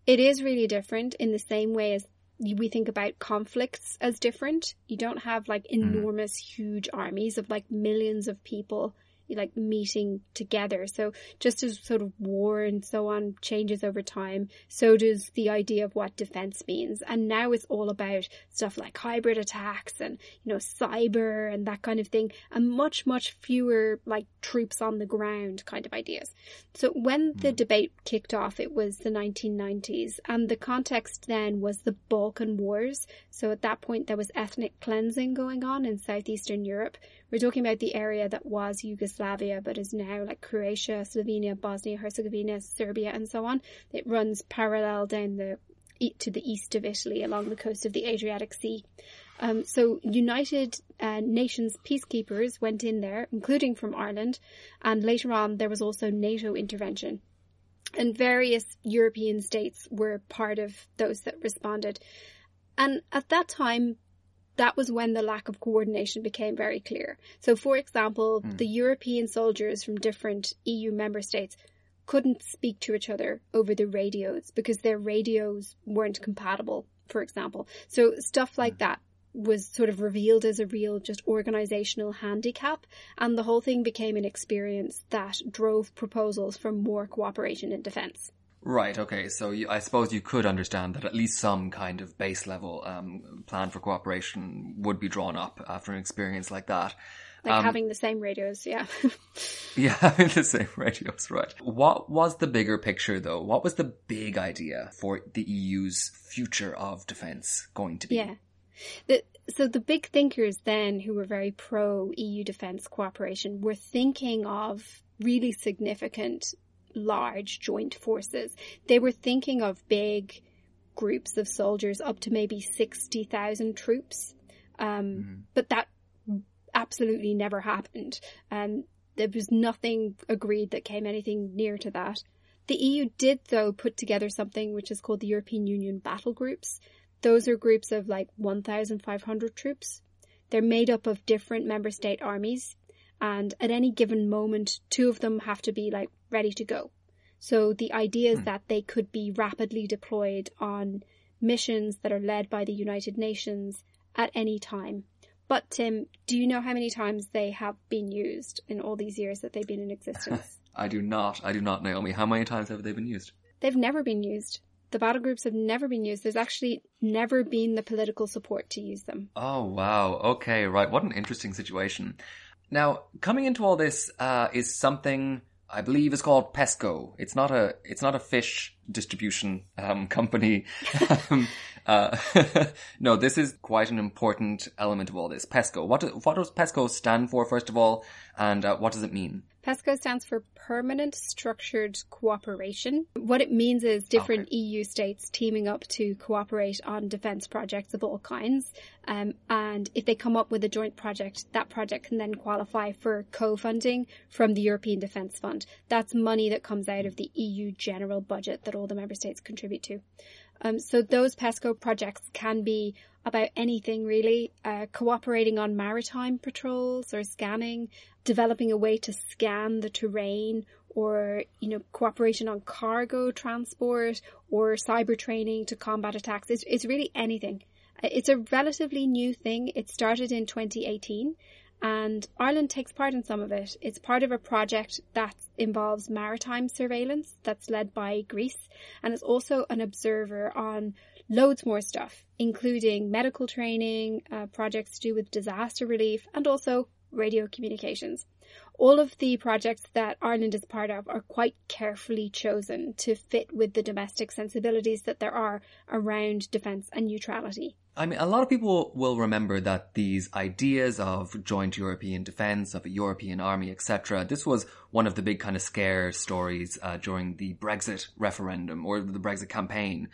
It is really different in the same way as we think about conflicts as different. You don't have like enormous, huge armies of like millions of people like meeting together. So just as sort of war and so on changes over time, so does the idea of what defense means. And now it's all about stuff like hybrid attacks and, you know, cyber and that kind of thing and much, much fewer like troops on the ground kind of ideas. So when the hmm. debate kicked off, it was the 1990s and the context then was the Balkan Wars. So at that point, there was ethnic cleansing going on in Southeastern Europe. We're talking about the area that was Yugoslavia, but is now like Croatia, Slovenia, Bosnia, Herzegovina, Serbia, and so on. It runs parallel down the to the east of Italy along the coast of the Adriatic Sea. Um, so United uh, Nations peacekeepers went in there, including from Ireland, and later on there was also NATO intervention. And various European states were part of those that responded. And at that time, that was when the lack of coordination became very clear. So, for example, mm. the European soldiers from different EU member states couldn't speak to each other over the radios because their radios weren't compatible, for example. So, stuff like mm. that was sort of revealed as a real just organizational handicap and the whole thing became an experience that drove proposals for more cooperation in defense. Right. Okay. So you, I suppose you could understand that at least some kind of base level um, plan for cooperation would be drawn up after an experience like that. Like um, having the same radios, yeah. yeah, having the same radios, right. What was the bigger picture though? What was the big idea for the EU's future of defence going to be? Yeah. The, so the big thinkers then who were very pro EU defence cooperation were thinking of really significant large joint forces. They were thinking of big groups of soldiers up to maybe 60,000 troops. Um, mm-hmm. But that absolutely never happened. Um, there was nothing agreed that came anything near to that. The EU did, though, put together something which is called the European Union Battle Groups. Those are groups of like 1,500 troops. They're made up of different member state armies, and at any given moment, two of them have to be like ready to go. So the idea is hmm. that they could be rapidly deployed on missions that are led by the United Nations at any time. But Tim, do you know how many times they have been used in all these years that they've been in existence? I do not. I do not, Naomi. How many times have they been used? They've never been used. The battle groups have never been used. There's actually never been the political support to use them. Oh, wow. Okay, right. What an interesting situation. Now, coming into all this uh, is something I believe is called Pesco. It's not a it's not a fish distribution um, company. um, uh, no, this is quite an important element of all this. Pesco. What do, what does Pesco stand for first of all, and uh, what does it mean? PESCO stands for Permanent Structured Cooperation. What it means is different okay. EU states teaming up to cooperate on defence projects of all kinds. Um, and if they come up with a joint project, that project can then qualify for co-funding from the European Defence Fund. That's money that comes out of the EU general budget that all the member states contribute to. Um, so those PESCO projects can be about anything really, uh, cooperating on maritime patrols or scanning, developing a way to scan the terrain or, you know, cooperation on cargo transport or cyber training to combat attacks. It's, it's really anything. Uh, it's a relatively new thing. It started in 2018 and Ireland takes part in some of it. It's part of a project that involves maritime surveillance that's led by Greece and it's also an observer on loads more stuff, including medical training, uh, projects to do with disaster relief, and also radio communications. All of the projects that Ireland is part of are quite carefully chosen to fit with the domestic sensibilities that there are around defence and neutrality. I mean, a lot of people will remember that these ideas of joint European defence, of a European army, etc., this was one of the big kind of scare stories uh, during the Brexit referendum or the Brexit campaign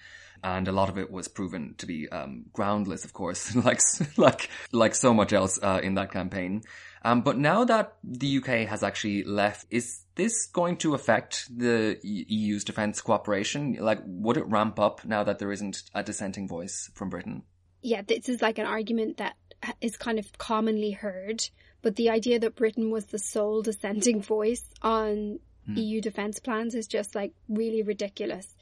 and a lot of it was proven to be um, groundless, of course, like like like so much else uh, in that campaign. Um, but now that the UK has actually left, is this going to affect the EU's defence cooperation? Like, would it ramp up now that there isn't a dissenting voice from Britain? Yeah, this is like an argument that is kind of commonly heard, but the idea that Britain was the sole dissenting voice on mm. EU defence plans is just like really ridiculous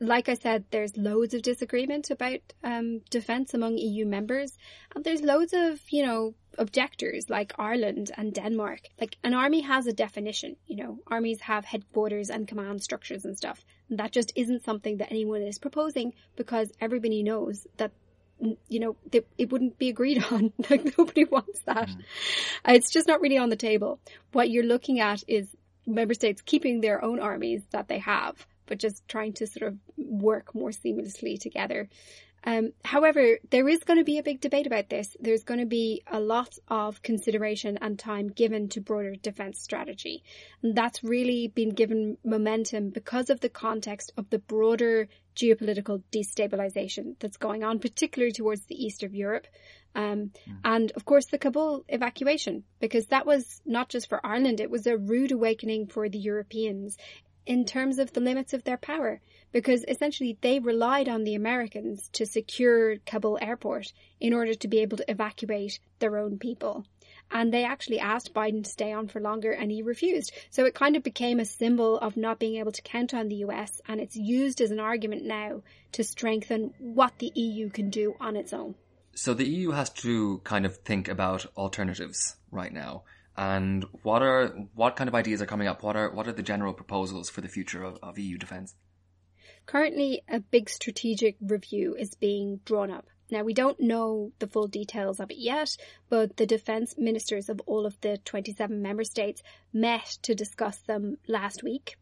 like I said, there's loads of disagreement about um, defence among EU members, and there's loads of you know objectors like Ireland and Denmark. Like an army has a definition, you know, armies have headquarters and command structures and stuff. And that just isn't something that anyone is proposing because everybody knows that you know, they, it wouldn't be agreed on. like nobody wants that. Mm. It's just not really on the table. What you're looking at is member states keeping their own armies that they have but just trying to sort of work more seamlessly together. Um, however, there is going to be a big debate about this. There's going to be a lot of consideration and time given to broader defence strategy. And that's really been given momentum because of the context of the broader geopolitical destabilization that's going on, particularly towards the east of Europe. Um, mm. And of course, the Kabul evacuation, because that was not just for Ireland, it was a rude awakening for the Europeans in terms of the limits of their power because essentially they relied on the Americans to secure Kabul airport in order to be able to evacuate their own people. And they actually asked Biden to stay on for longer and he refused. So it kind of became a symbol of not being able to count on the US and it's used as an argument now to strengthen what the EU can do on its own. So the EU has to kind of think about alternatives right now and what are what kind of ideas are coming up? What are what are the general proposals for the future of, of EU defence? Currently, a big strategic review is being drawn up. Now, we don't know the full details of it yet, but the defence ministers of all of the 27 member states met to discuss them last week.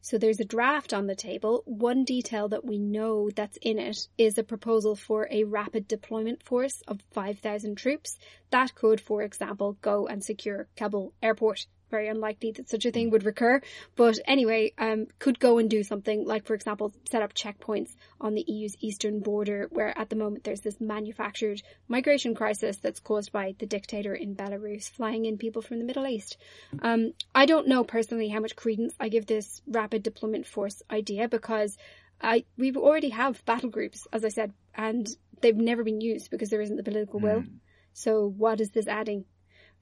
So there's a draft on the table. One detail that we know that's in it is a proposal for a rapid deployment force of 5,000 troops that could, for example, go and secure Kabul airport very unlikely that such a thing would recur. But anyway, um, could go and do something like, for example, set up checkpoints on the EU's eastern border, where at the moment there's this manufactured migration crisis that's caused by the dictator in Belarus flying in people from the Middle East. Um, I don't know personally how much credence I give this rapid deployment force idea because I we already have battle groups, as I said, and they've never been used because there isn't the political will. Mm. So what is this adding?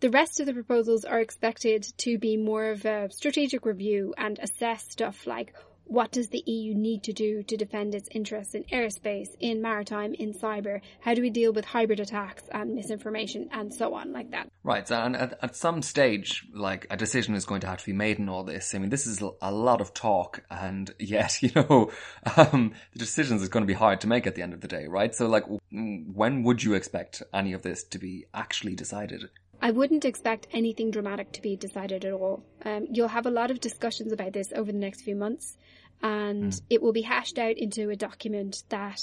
The rest of the proposals are expected to be more of a strategic review and assess stuff like what does the EU need to do to defend its interests in airspace, in maritime, in cyber? How do we deal with hybrid attacks and misinformation and so on like that? Right. And at, at some stage, like a decision is going to have to be made in all this. I mean, this is a lot of talk and yet, you know, um, the decisions is going to be hard to make at the end of the day, right? So like, when would you expect any of this to be actually decided? I wouldn't expect anything dramatic to be decided at all. Um, you'll have a lot of discussions about this over the next few months, and mm. it will be hashed out into a document that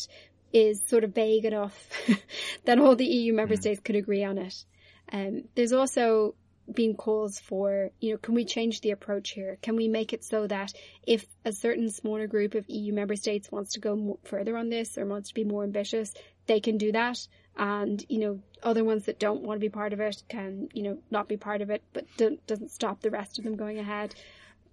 is sort of vague enough that all the EU member mm. states could agree on it. Um, there's also been calls for, you know, can we change the approach here? Can we make it so that if a certain smaller group of EU member states wants to go further on this or wants to be more ambitious, they can do that and you know other ones that don't want to be part of it can you know not be part of it but doesn't stop the rest of them going ahead.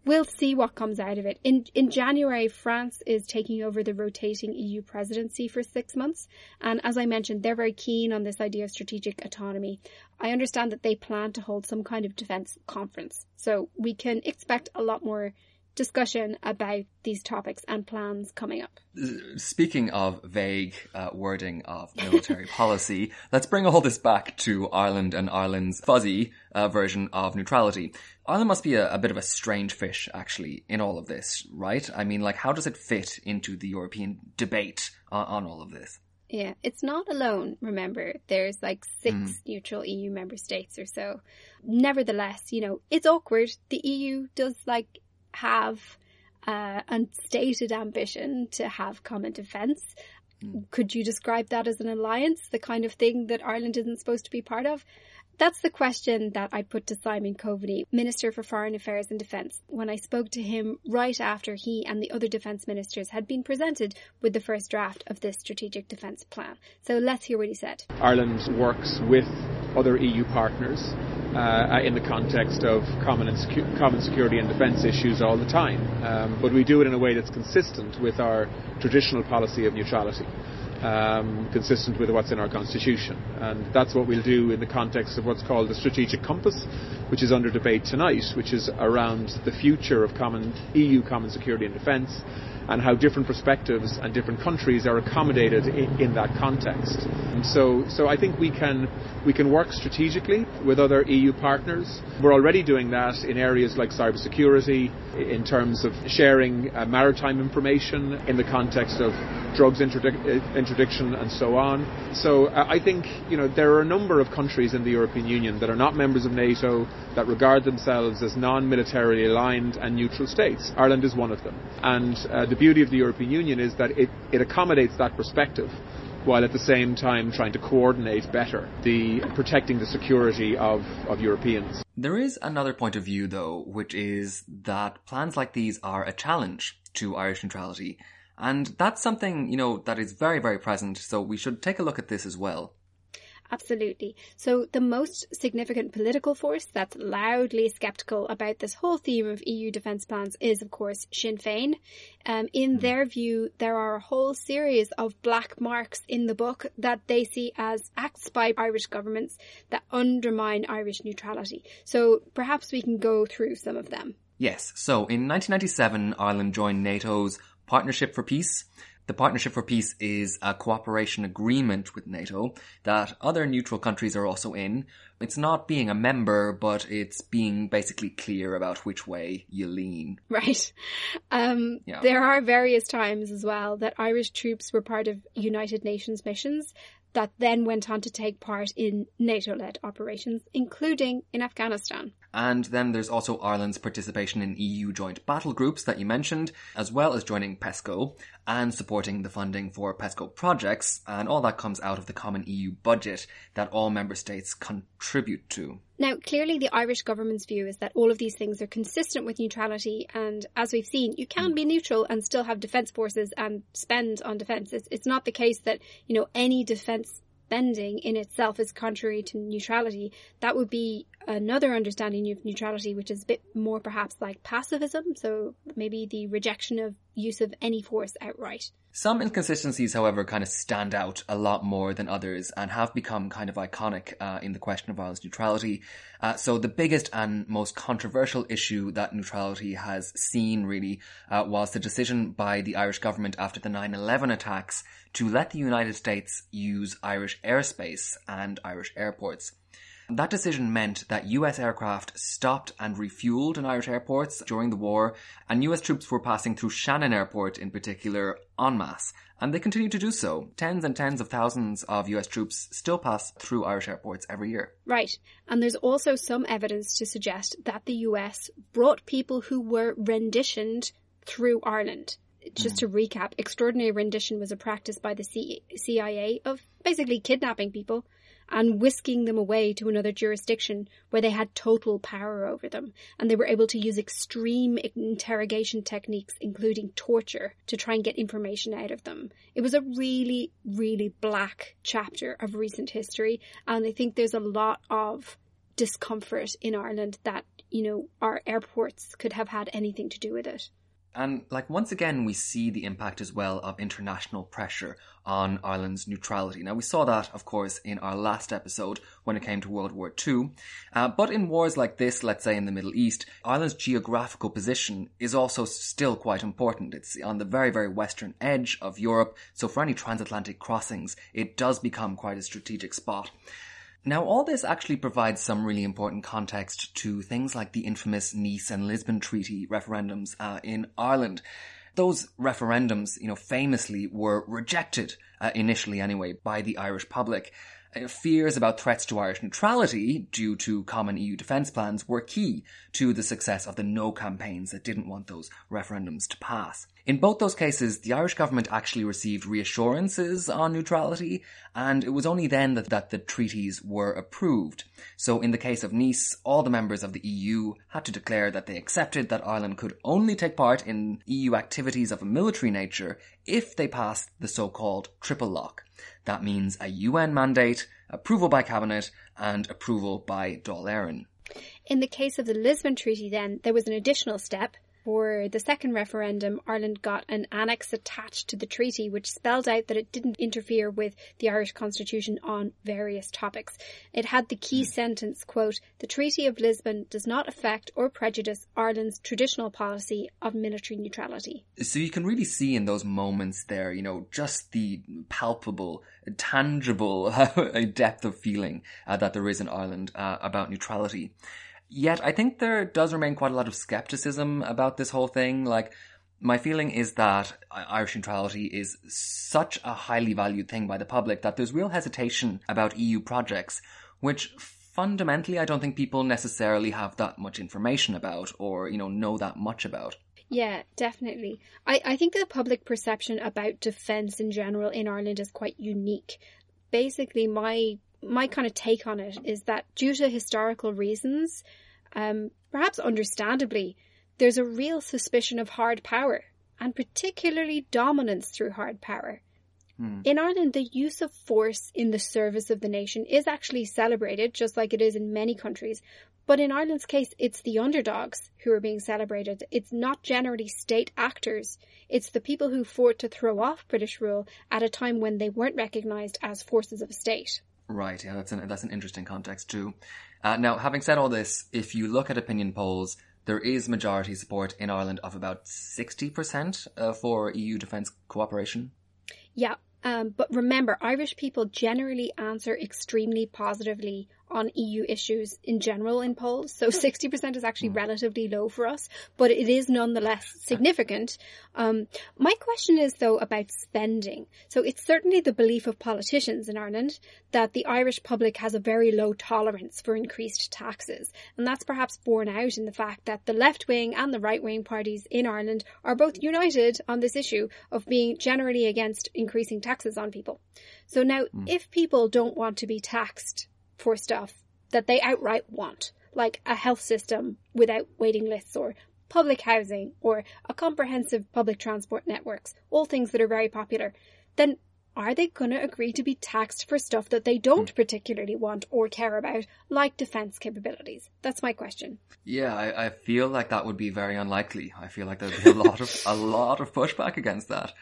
We'll see what comes out of it. In in January France is taking over the rotating EU presidency for 6 months. And as i mentioned they're very keen on this idea of strategic autonomy. I understand that they plan to hold some kind of defense conference. So we can expect a lot more discussion about these topics and plans coming up. Speaking of vague uh, wording of military policy, let's bring all this back to Ireland and Ireland's fuzzy uh, version of neutrality. Ireland must be a, a, bit of a strange fish, actually, in all of this, right? I mean, like, how does it fit into the European debate on, on all of this? Yeah, it's not alone, remember. There's like six mm. neutral EU member states or so. Nevertheless, you know, it's awkward. The EU does like have uh, a stated ambition to have common defence. Mm. Could you describe that as an alliance, the kind of thing that Ireland isn't supposed to be part of? That's the question that I put to Simon Coveney, Minister for Foreign Affairs and Defence, when I spoke to him right after he and the other defence ministers had been presented with the first draft of this strategic defence plan. So let's hear what he said. Ireland works with other EU partners uh, in the context of common, secu- common security and defence issues all the time. Um, but we do it in a way that's consistent with our traditional policy of neutrality. Um, consistent with what's in our constitution. And that's what we'll do in the context of what's called the strategic compass, which is under debate tonight, which is around the future of common EU common security and defence and how different perspectives and different countries are accommodated in, in that context. And so, so I think we can we can work strategically with other EU partners. We're already doing that in areas like cybersecurity, in terms of sharing uh, maritime information in the context of drugs interdic- interdiction and so on. So uh, I think you know there are a number of countries in the European Union that are not members of NATO that regard themselves as non-militarily aligned and neutral states. Ireland is one of them, and uh, the beauty of the European Union is that it, it accommodates that perspective while at the same time trying to coordinate better the protecting the security of, of Europeans. There is another point of view though, which is that plans like these are a challenge to Irish neutrality. And that's something, you know, that is very, very present, so we should take a look at this as well. Absolutely. So the most significant political force that's loudly sceptical about this whole theme of EU defence plans is, of course, Sinn Féin. Um, in hmm. their view, there are a whole series of black marks in the book that they see as acts by Irish governments that undermine Irish neutrality. So perhaps we can go through some of them. Yes. So in 1997, Ireland joined NATO's Partnership for Peace. The Partnership for Peace is a cooperation agreement with NATO that other neutral countries are also in. It's not being a member, but it's being basically clear about which way you lean. Right. Um, yeah. There are various times as well that Irish troops were part of United Nations missions that then went on to take part in NATO led operations, including in Afghanistan. And then there's also Ireland's participation in EU joint battle groups that you mentioned, as well as joining PESCO and supporting the funding for PESCO projects, and all that comes out of the common EU budget that all member states contribute to. Now, clearly the Irish government's view is that all of these things are consistent with neutrality, and as we've seen, you can be neutral and still have defence forces and spend on defence. It's, it's not the case that, you know, any defence spending in itself is contrary to neutrality. That would be another understanding of neutrality, which is a bit more perhaps like pacifism. So maybe the rejection of use of any force outright. Some inconsistencies, however, kind of stand out a lot more than others and have become kind of iconic uh, in the question of Ireland's neutrality. Uh, so the biggest and most controversial issue that neutrality has seen really uh, was the decision by the Irish government after the 9-11 attacks to let the United States use Irish airspace and Irish airports. That decision meant that US aircraft stopped and refueled in Irish airports during the war, and US troops were passing through Shannon Airport in particular en masse, and they continue to do so. Tens and tens of thousands of US troops still pass through Irish airports every year. Right. And there's also some evidence to suggest that the US brought people who were renditioned through Ireland. Just to recap, extraordinary rendition was a practice by the CIA of basically kidnapping people and whisking them away to another jurisdiction where they had total power over them. And they were able to use extreme interrogation techniques, including torture, to try and get information out of them. It was a really, really black chapter of recent history. And I think there's a lot of discomfort in Ireland that, you know, our airports could have had anything to do with it. And like once again, we see the impact as well of international pressure on Ireland's neutrality. Now we saw that, of course, in our last episode when it came to World War II. Uh, but in wars like this, let's say in the Middle East, Ireland's geographical position is also still quite important. It's on the very, very western edge of Europe. So for any transatlantic crossings, it does become quite a strategic spot. Now, all this actually provides some really important context to things like the infamous Nice and Lisbon Treaty referendums uh, in Ireland. Those referendums, you know, famously were rejected, uh, initially anyway, by the Irish public. Uh, fears about threats to Irish neutrality due to common EU defence plans were key to the success of the no campaigns that didn't want those referendums to pass. In both those cases, the Irish government actually received reassurances on neutrality, and it was only then that, that the treaties were approved. So in the case of Nice, all the members of the EU had to declare that they accepted that Ireland could only take part in EU activities of a military nature if they passed the so-called triple lock. That means a UN mandate, approval by cabinet, and approval by Dáil Éireann. In the case of the Lisbon Treaty then, there was an additional step for the second referendum, Ireland got an annex attached to the treaty which spelled out that it didn't interfere with the Irish constitution on various topics. It had the key sentence, quote, the Treaty of Lisbon does not affect or prejudice Ireland's traditional policy of military neutrality. So you can really see in those moments there, you know, just the palpable, tangible depth of feeling uh, that there is in Ireland uh, about neutrality. Yet I think there does remain quite a lot of skepticism about this whole thing. Like, my feeling is that Irish neutrality is such a highly valued thing by the public that there's real hesitation about EU projects, which fundamentally I don't think people necessarily have that much information about or, you know, know that much about. Yeah, definitely. I, I think the public perception about defence in general in Ireland is quite unique. Basically, my my kind of take on it is that due to historical reasons, um, perhaps understandably, there's a real suspicion of hard power, and particularly dominance through hard power. Hmm. In Ireland, the use of force in the service of the nation is actually celebrated, just like it is in many countries. But in Ireland's case, it's the underdogs who are being celebrated. It's not generally state actors. It's the people who fought to throw off British rule at a time when they weren't recognised as forces of state. Right, yeah, that's an, that's an interesting context too. Uh, now, having said all this, if you look at opinion polls, there is majority support in Ireland of about 60% uh, for EU defence cooperation. Yeah, um, but remember, Irish people generally answer extremely positively on EU issues in general in polls. So 60% is actually hmm. relatively low for us, but it is nonetheless significant. Um, my question is though about spending. So it's certainly the belief of politicians in Ireland that the Irish public has a very low tolerance for increased taxes. And that's perhaps borne out in the fact that the left wing and the right wing parties in Ireland are both united on this issue of being generally against increasing taxes on people. So now, mm. if people don't want to be taxed for stuff that they outright want, like a health system without waiting lists or public housing or a comprehensive public transport networks, all things that are very popular, then are they going to agree to be taxed for stuff that they don't hmm. particularly want or care about, like defense capabilities? That's my question. Yeah, I, I feel like that would be very unlikely. I feel like there'd be a lot of a lot of pushback against that.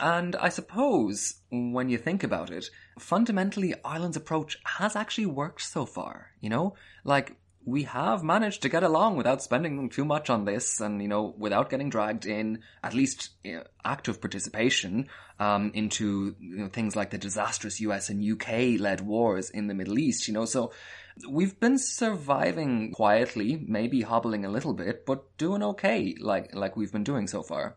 And I suppose, when you think about it, fundamentally, Ireland's approach has actually worked so far, you know? Like, we have managed to get along without spending too much on this and, you know, without getting dragged in, at least you know, active participation, um, into you know, things like the disastrous US and UK led wars in the Middle East, you know, so we've been surviving quietly, maybe hobbling a little bit, but doing okay, like, like we've been doing so far.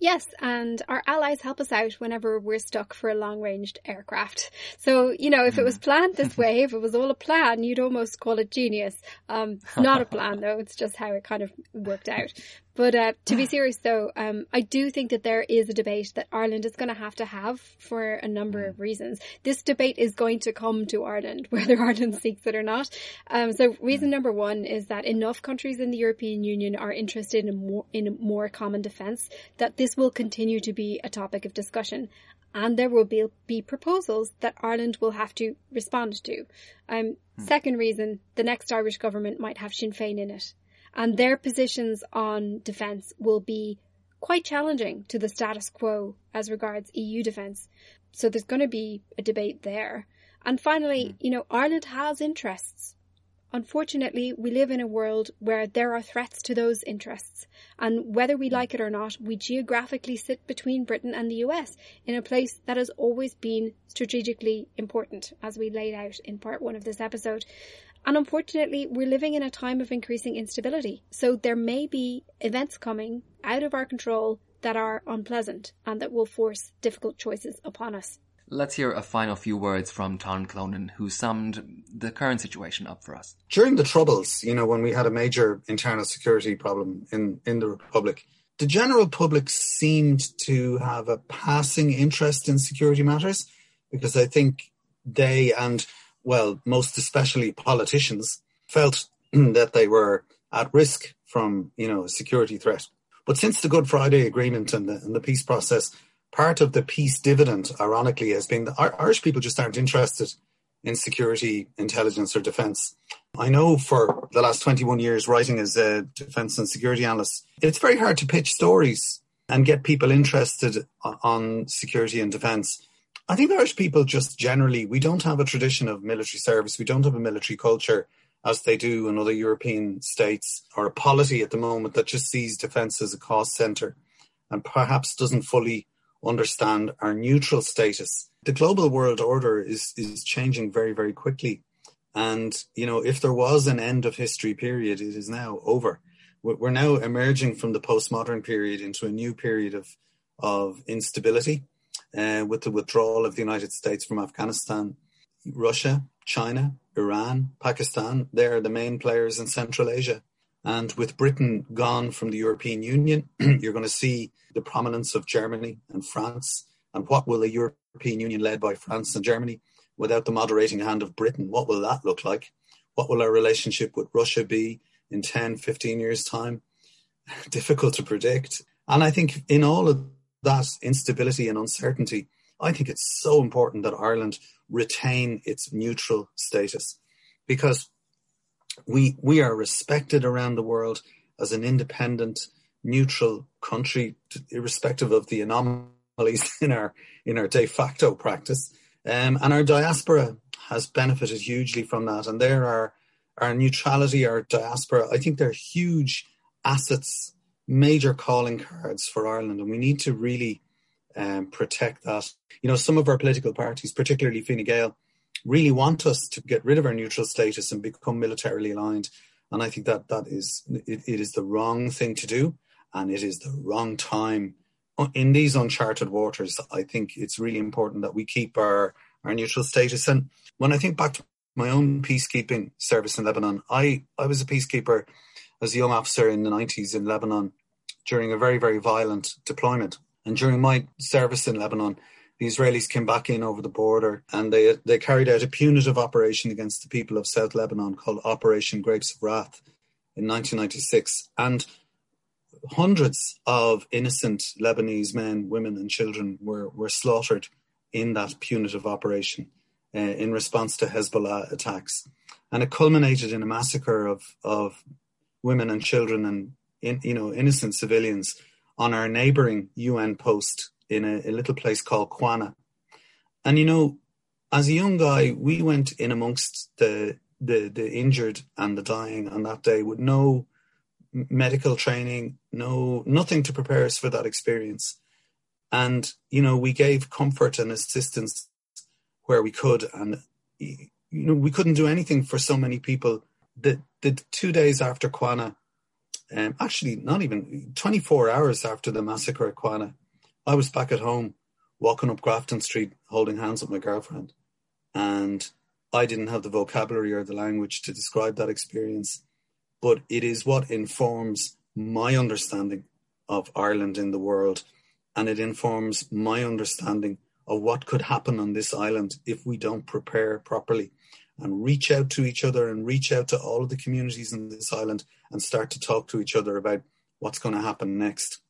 Yes, and our allies help us out whenever we're stuck for a long ranged aircraft. So, you know, if it was mm. planned this way, if it was all a plan, you'd almost call it genius. Um, not a plan though, it's just how it kind of worked out. But uh, to be serious though, um, I do think that there is a debate that Ireland is going to have to have for a number of reasons. This debate is going to come to Ireland, whether Ireland seeks it or not. Um, so reason number one is that enough countries in the European Union are interested in more, in more common defence that this will continue to be a topic of discussion and there will be, be proposals that Ireland will have to respond to. Um, hmm. Second reason, the next Irish government might have Sinn Féin in it and their positions on defence will be quite challenging to the status quo as regards EU defence. So there's going to be a debate there. And finally, hmm. you know, Ireland has interests. Unfortunately, we live in a world where there are threats to those interests. And whether we like it or not, we geographically sit between Britain and the US in a place that has always been strategically important, as we laid out in part one of this episode. And unfortunately, we're living in a time of increasing instability. So there may be events coming out of our control that are unpleasant and that will force difficult choices upon us. Let's hear a final few words from Tom Clonan, who summed the current situation up for us. During the Troubles, you know, when we had a major internal security problem in, in the Republic, the general public seemed to have a passing interest in security matters because I think they and well, most especially politicians, felt that they were at risk from, you know, a security threat. But since the Good Friday Agreement and the, and the peace process, part of the peace dividend, ironically, has been that Irish people just aren't interested in security, intelligence, or defence. I know for the last 21 years writing as a defence and security analyst, it's very hard to pitch stories and get people interested on security and defence. I think Irish people just generally, we don't have a tradition of military service. We don't have a military culture as they do in other European states or a polity at the moment that just sees defence as a cost centre and perhaps doesn't fully understand our neutral status. The global world order is, is changing very, very quickly. And, you know, if there was an end of history period, it is now over. We're now emerging from the postmodern period into a new period of, of instability uh, with the withdrawal of the United States from Afghanistan. Russia, China, Iran, Pakistan, they're the main players in Central Asia. And with Britain gone from the European Union, you're going to see the prominence of Germany and France. And what will a European Union led by France and Germany without the moderating hand of Britain? What will that look like? What will our relationship with Russia be in 10, 15 years' time? Difficult to predict. And I think in all of that instability and uncertainty, I think it's so important that Ireland retain its neutral status because we we are respected around the world as an independent, neutral country, irrespective of the anomalies in our in our de facto practice. Um, and our diaspora has benefited hugely from that. And there are our neutrality, our diaspora. I think they're huge assets, major calling cards for Ireland, and we need to really um, protect that. You know, some of our political parties, particularly Fine Gael, really want us to get rid of our neutral status and become militarily aligned. And I think that that is it, it is the wrong thing to do, and it is the wrong time in these uncharted waters. I think it's really important that we keep our our neutral status. And when I think back to my own peacekeeping service in Lebanon, I I was a peacekeeper as a young officer in the nineties in Lebanon during a very very violent deployment. And during my service in Lebanon, the Israelis came back in over the border and they they carried out a punitive operation against the people of South Lebanon called Operation Grapes of Wrath in 1996. And hundreds of innocent Lebanese men, women, and children were, were slaughtered in that punitive operation uh, in response to Hezbollah attacks. And it culminated in a massacre of, of women and children and in, you know innocent civilians on our neighboring UN post in a, a little place called Qana. And you know, as a young guy, we went in amongst the the the injured and the dying on that day with no medical training, no nothing to prepare us for that experience. And you know, we gave comfort and assistance where we could, and you know, we couldn't do anything for so many people. The the two days after Qana, um, actually not even 24 hours after the massacre at Qana, I was back at home walking up Grafton Street holding hands with my girlfriend. And I didn't have the vocabulary or the language to describe that experience, but it is what informs my understanding of Ireland in the world. And it informs my understanding of what could happen on this island if we don't prepare properly and reach out to each other and reach out to all of the communities in this island and start to talk to each other about what's going to happen next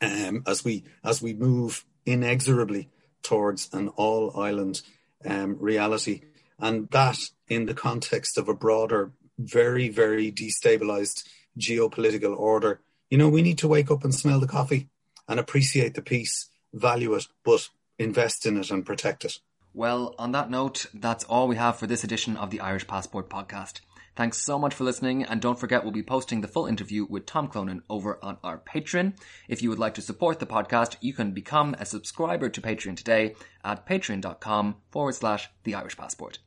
um, as we as we move inexorably towards an all island um, reality, and that in the context of a broader, very very destabilized geopolitical order. You know, we need to wake up and smell the coffee and appreciate the peace, value it, but invest in it and protect it. Well, on that note, that's all we have for this edition of the Irish Passport podcast. Thanks so much for listening, and don't forget we'll be posting the full interview with Tom Clonan over on our Patreon. If you would like to support the podcast, you can become a subscriber to Patreon today at patreon.com forward slash the Irish Passport.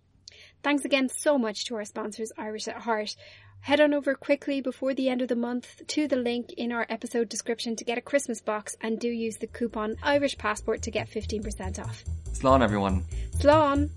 Thanks again so much to our sponsors, Irish at Heart. Head on over quickly before the end of the month to the link in our episode description to get a Christmas box and do use the coupon Irish Passport to get 15% off. Slán everyone. Slán!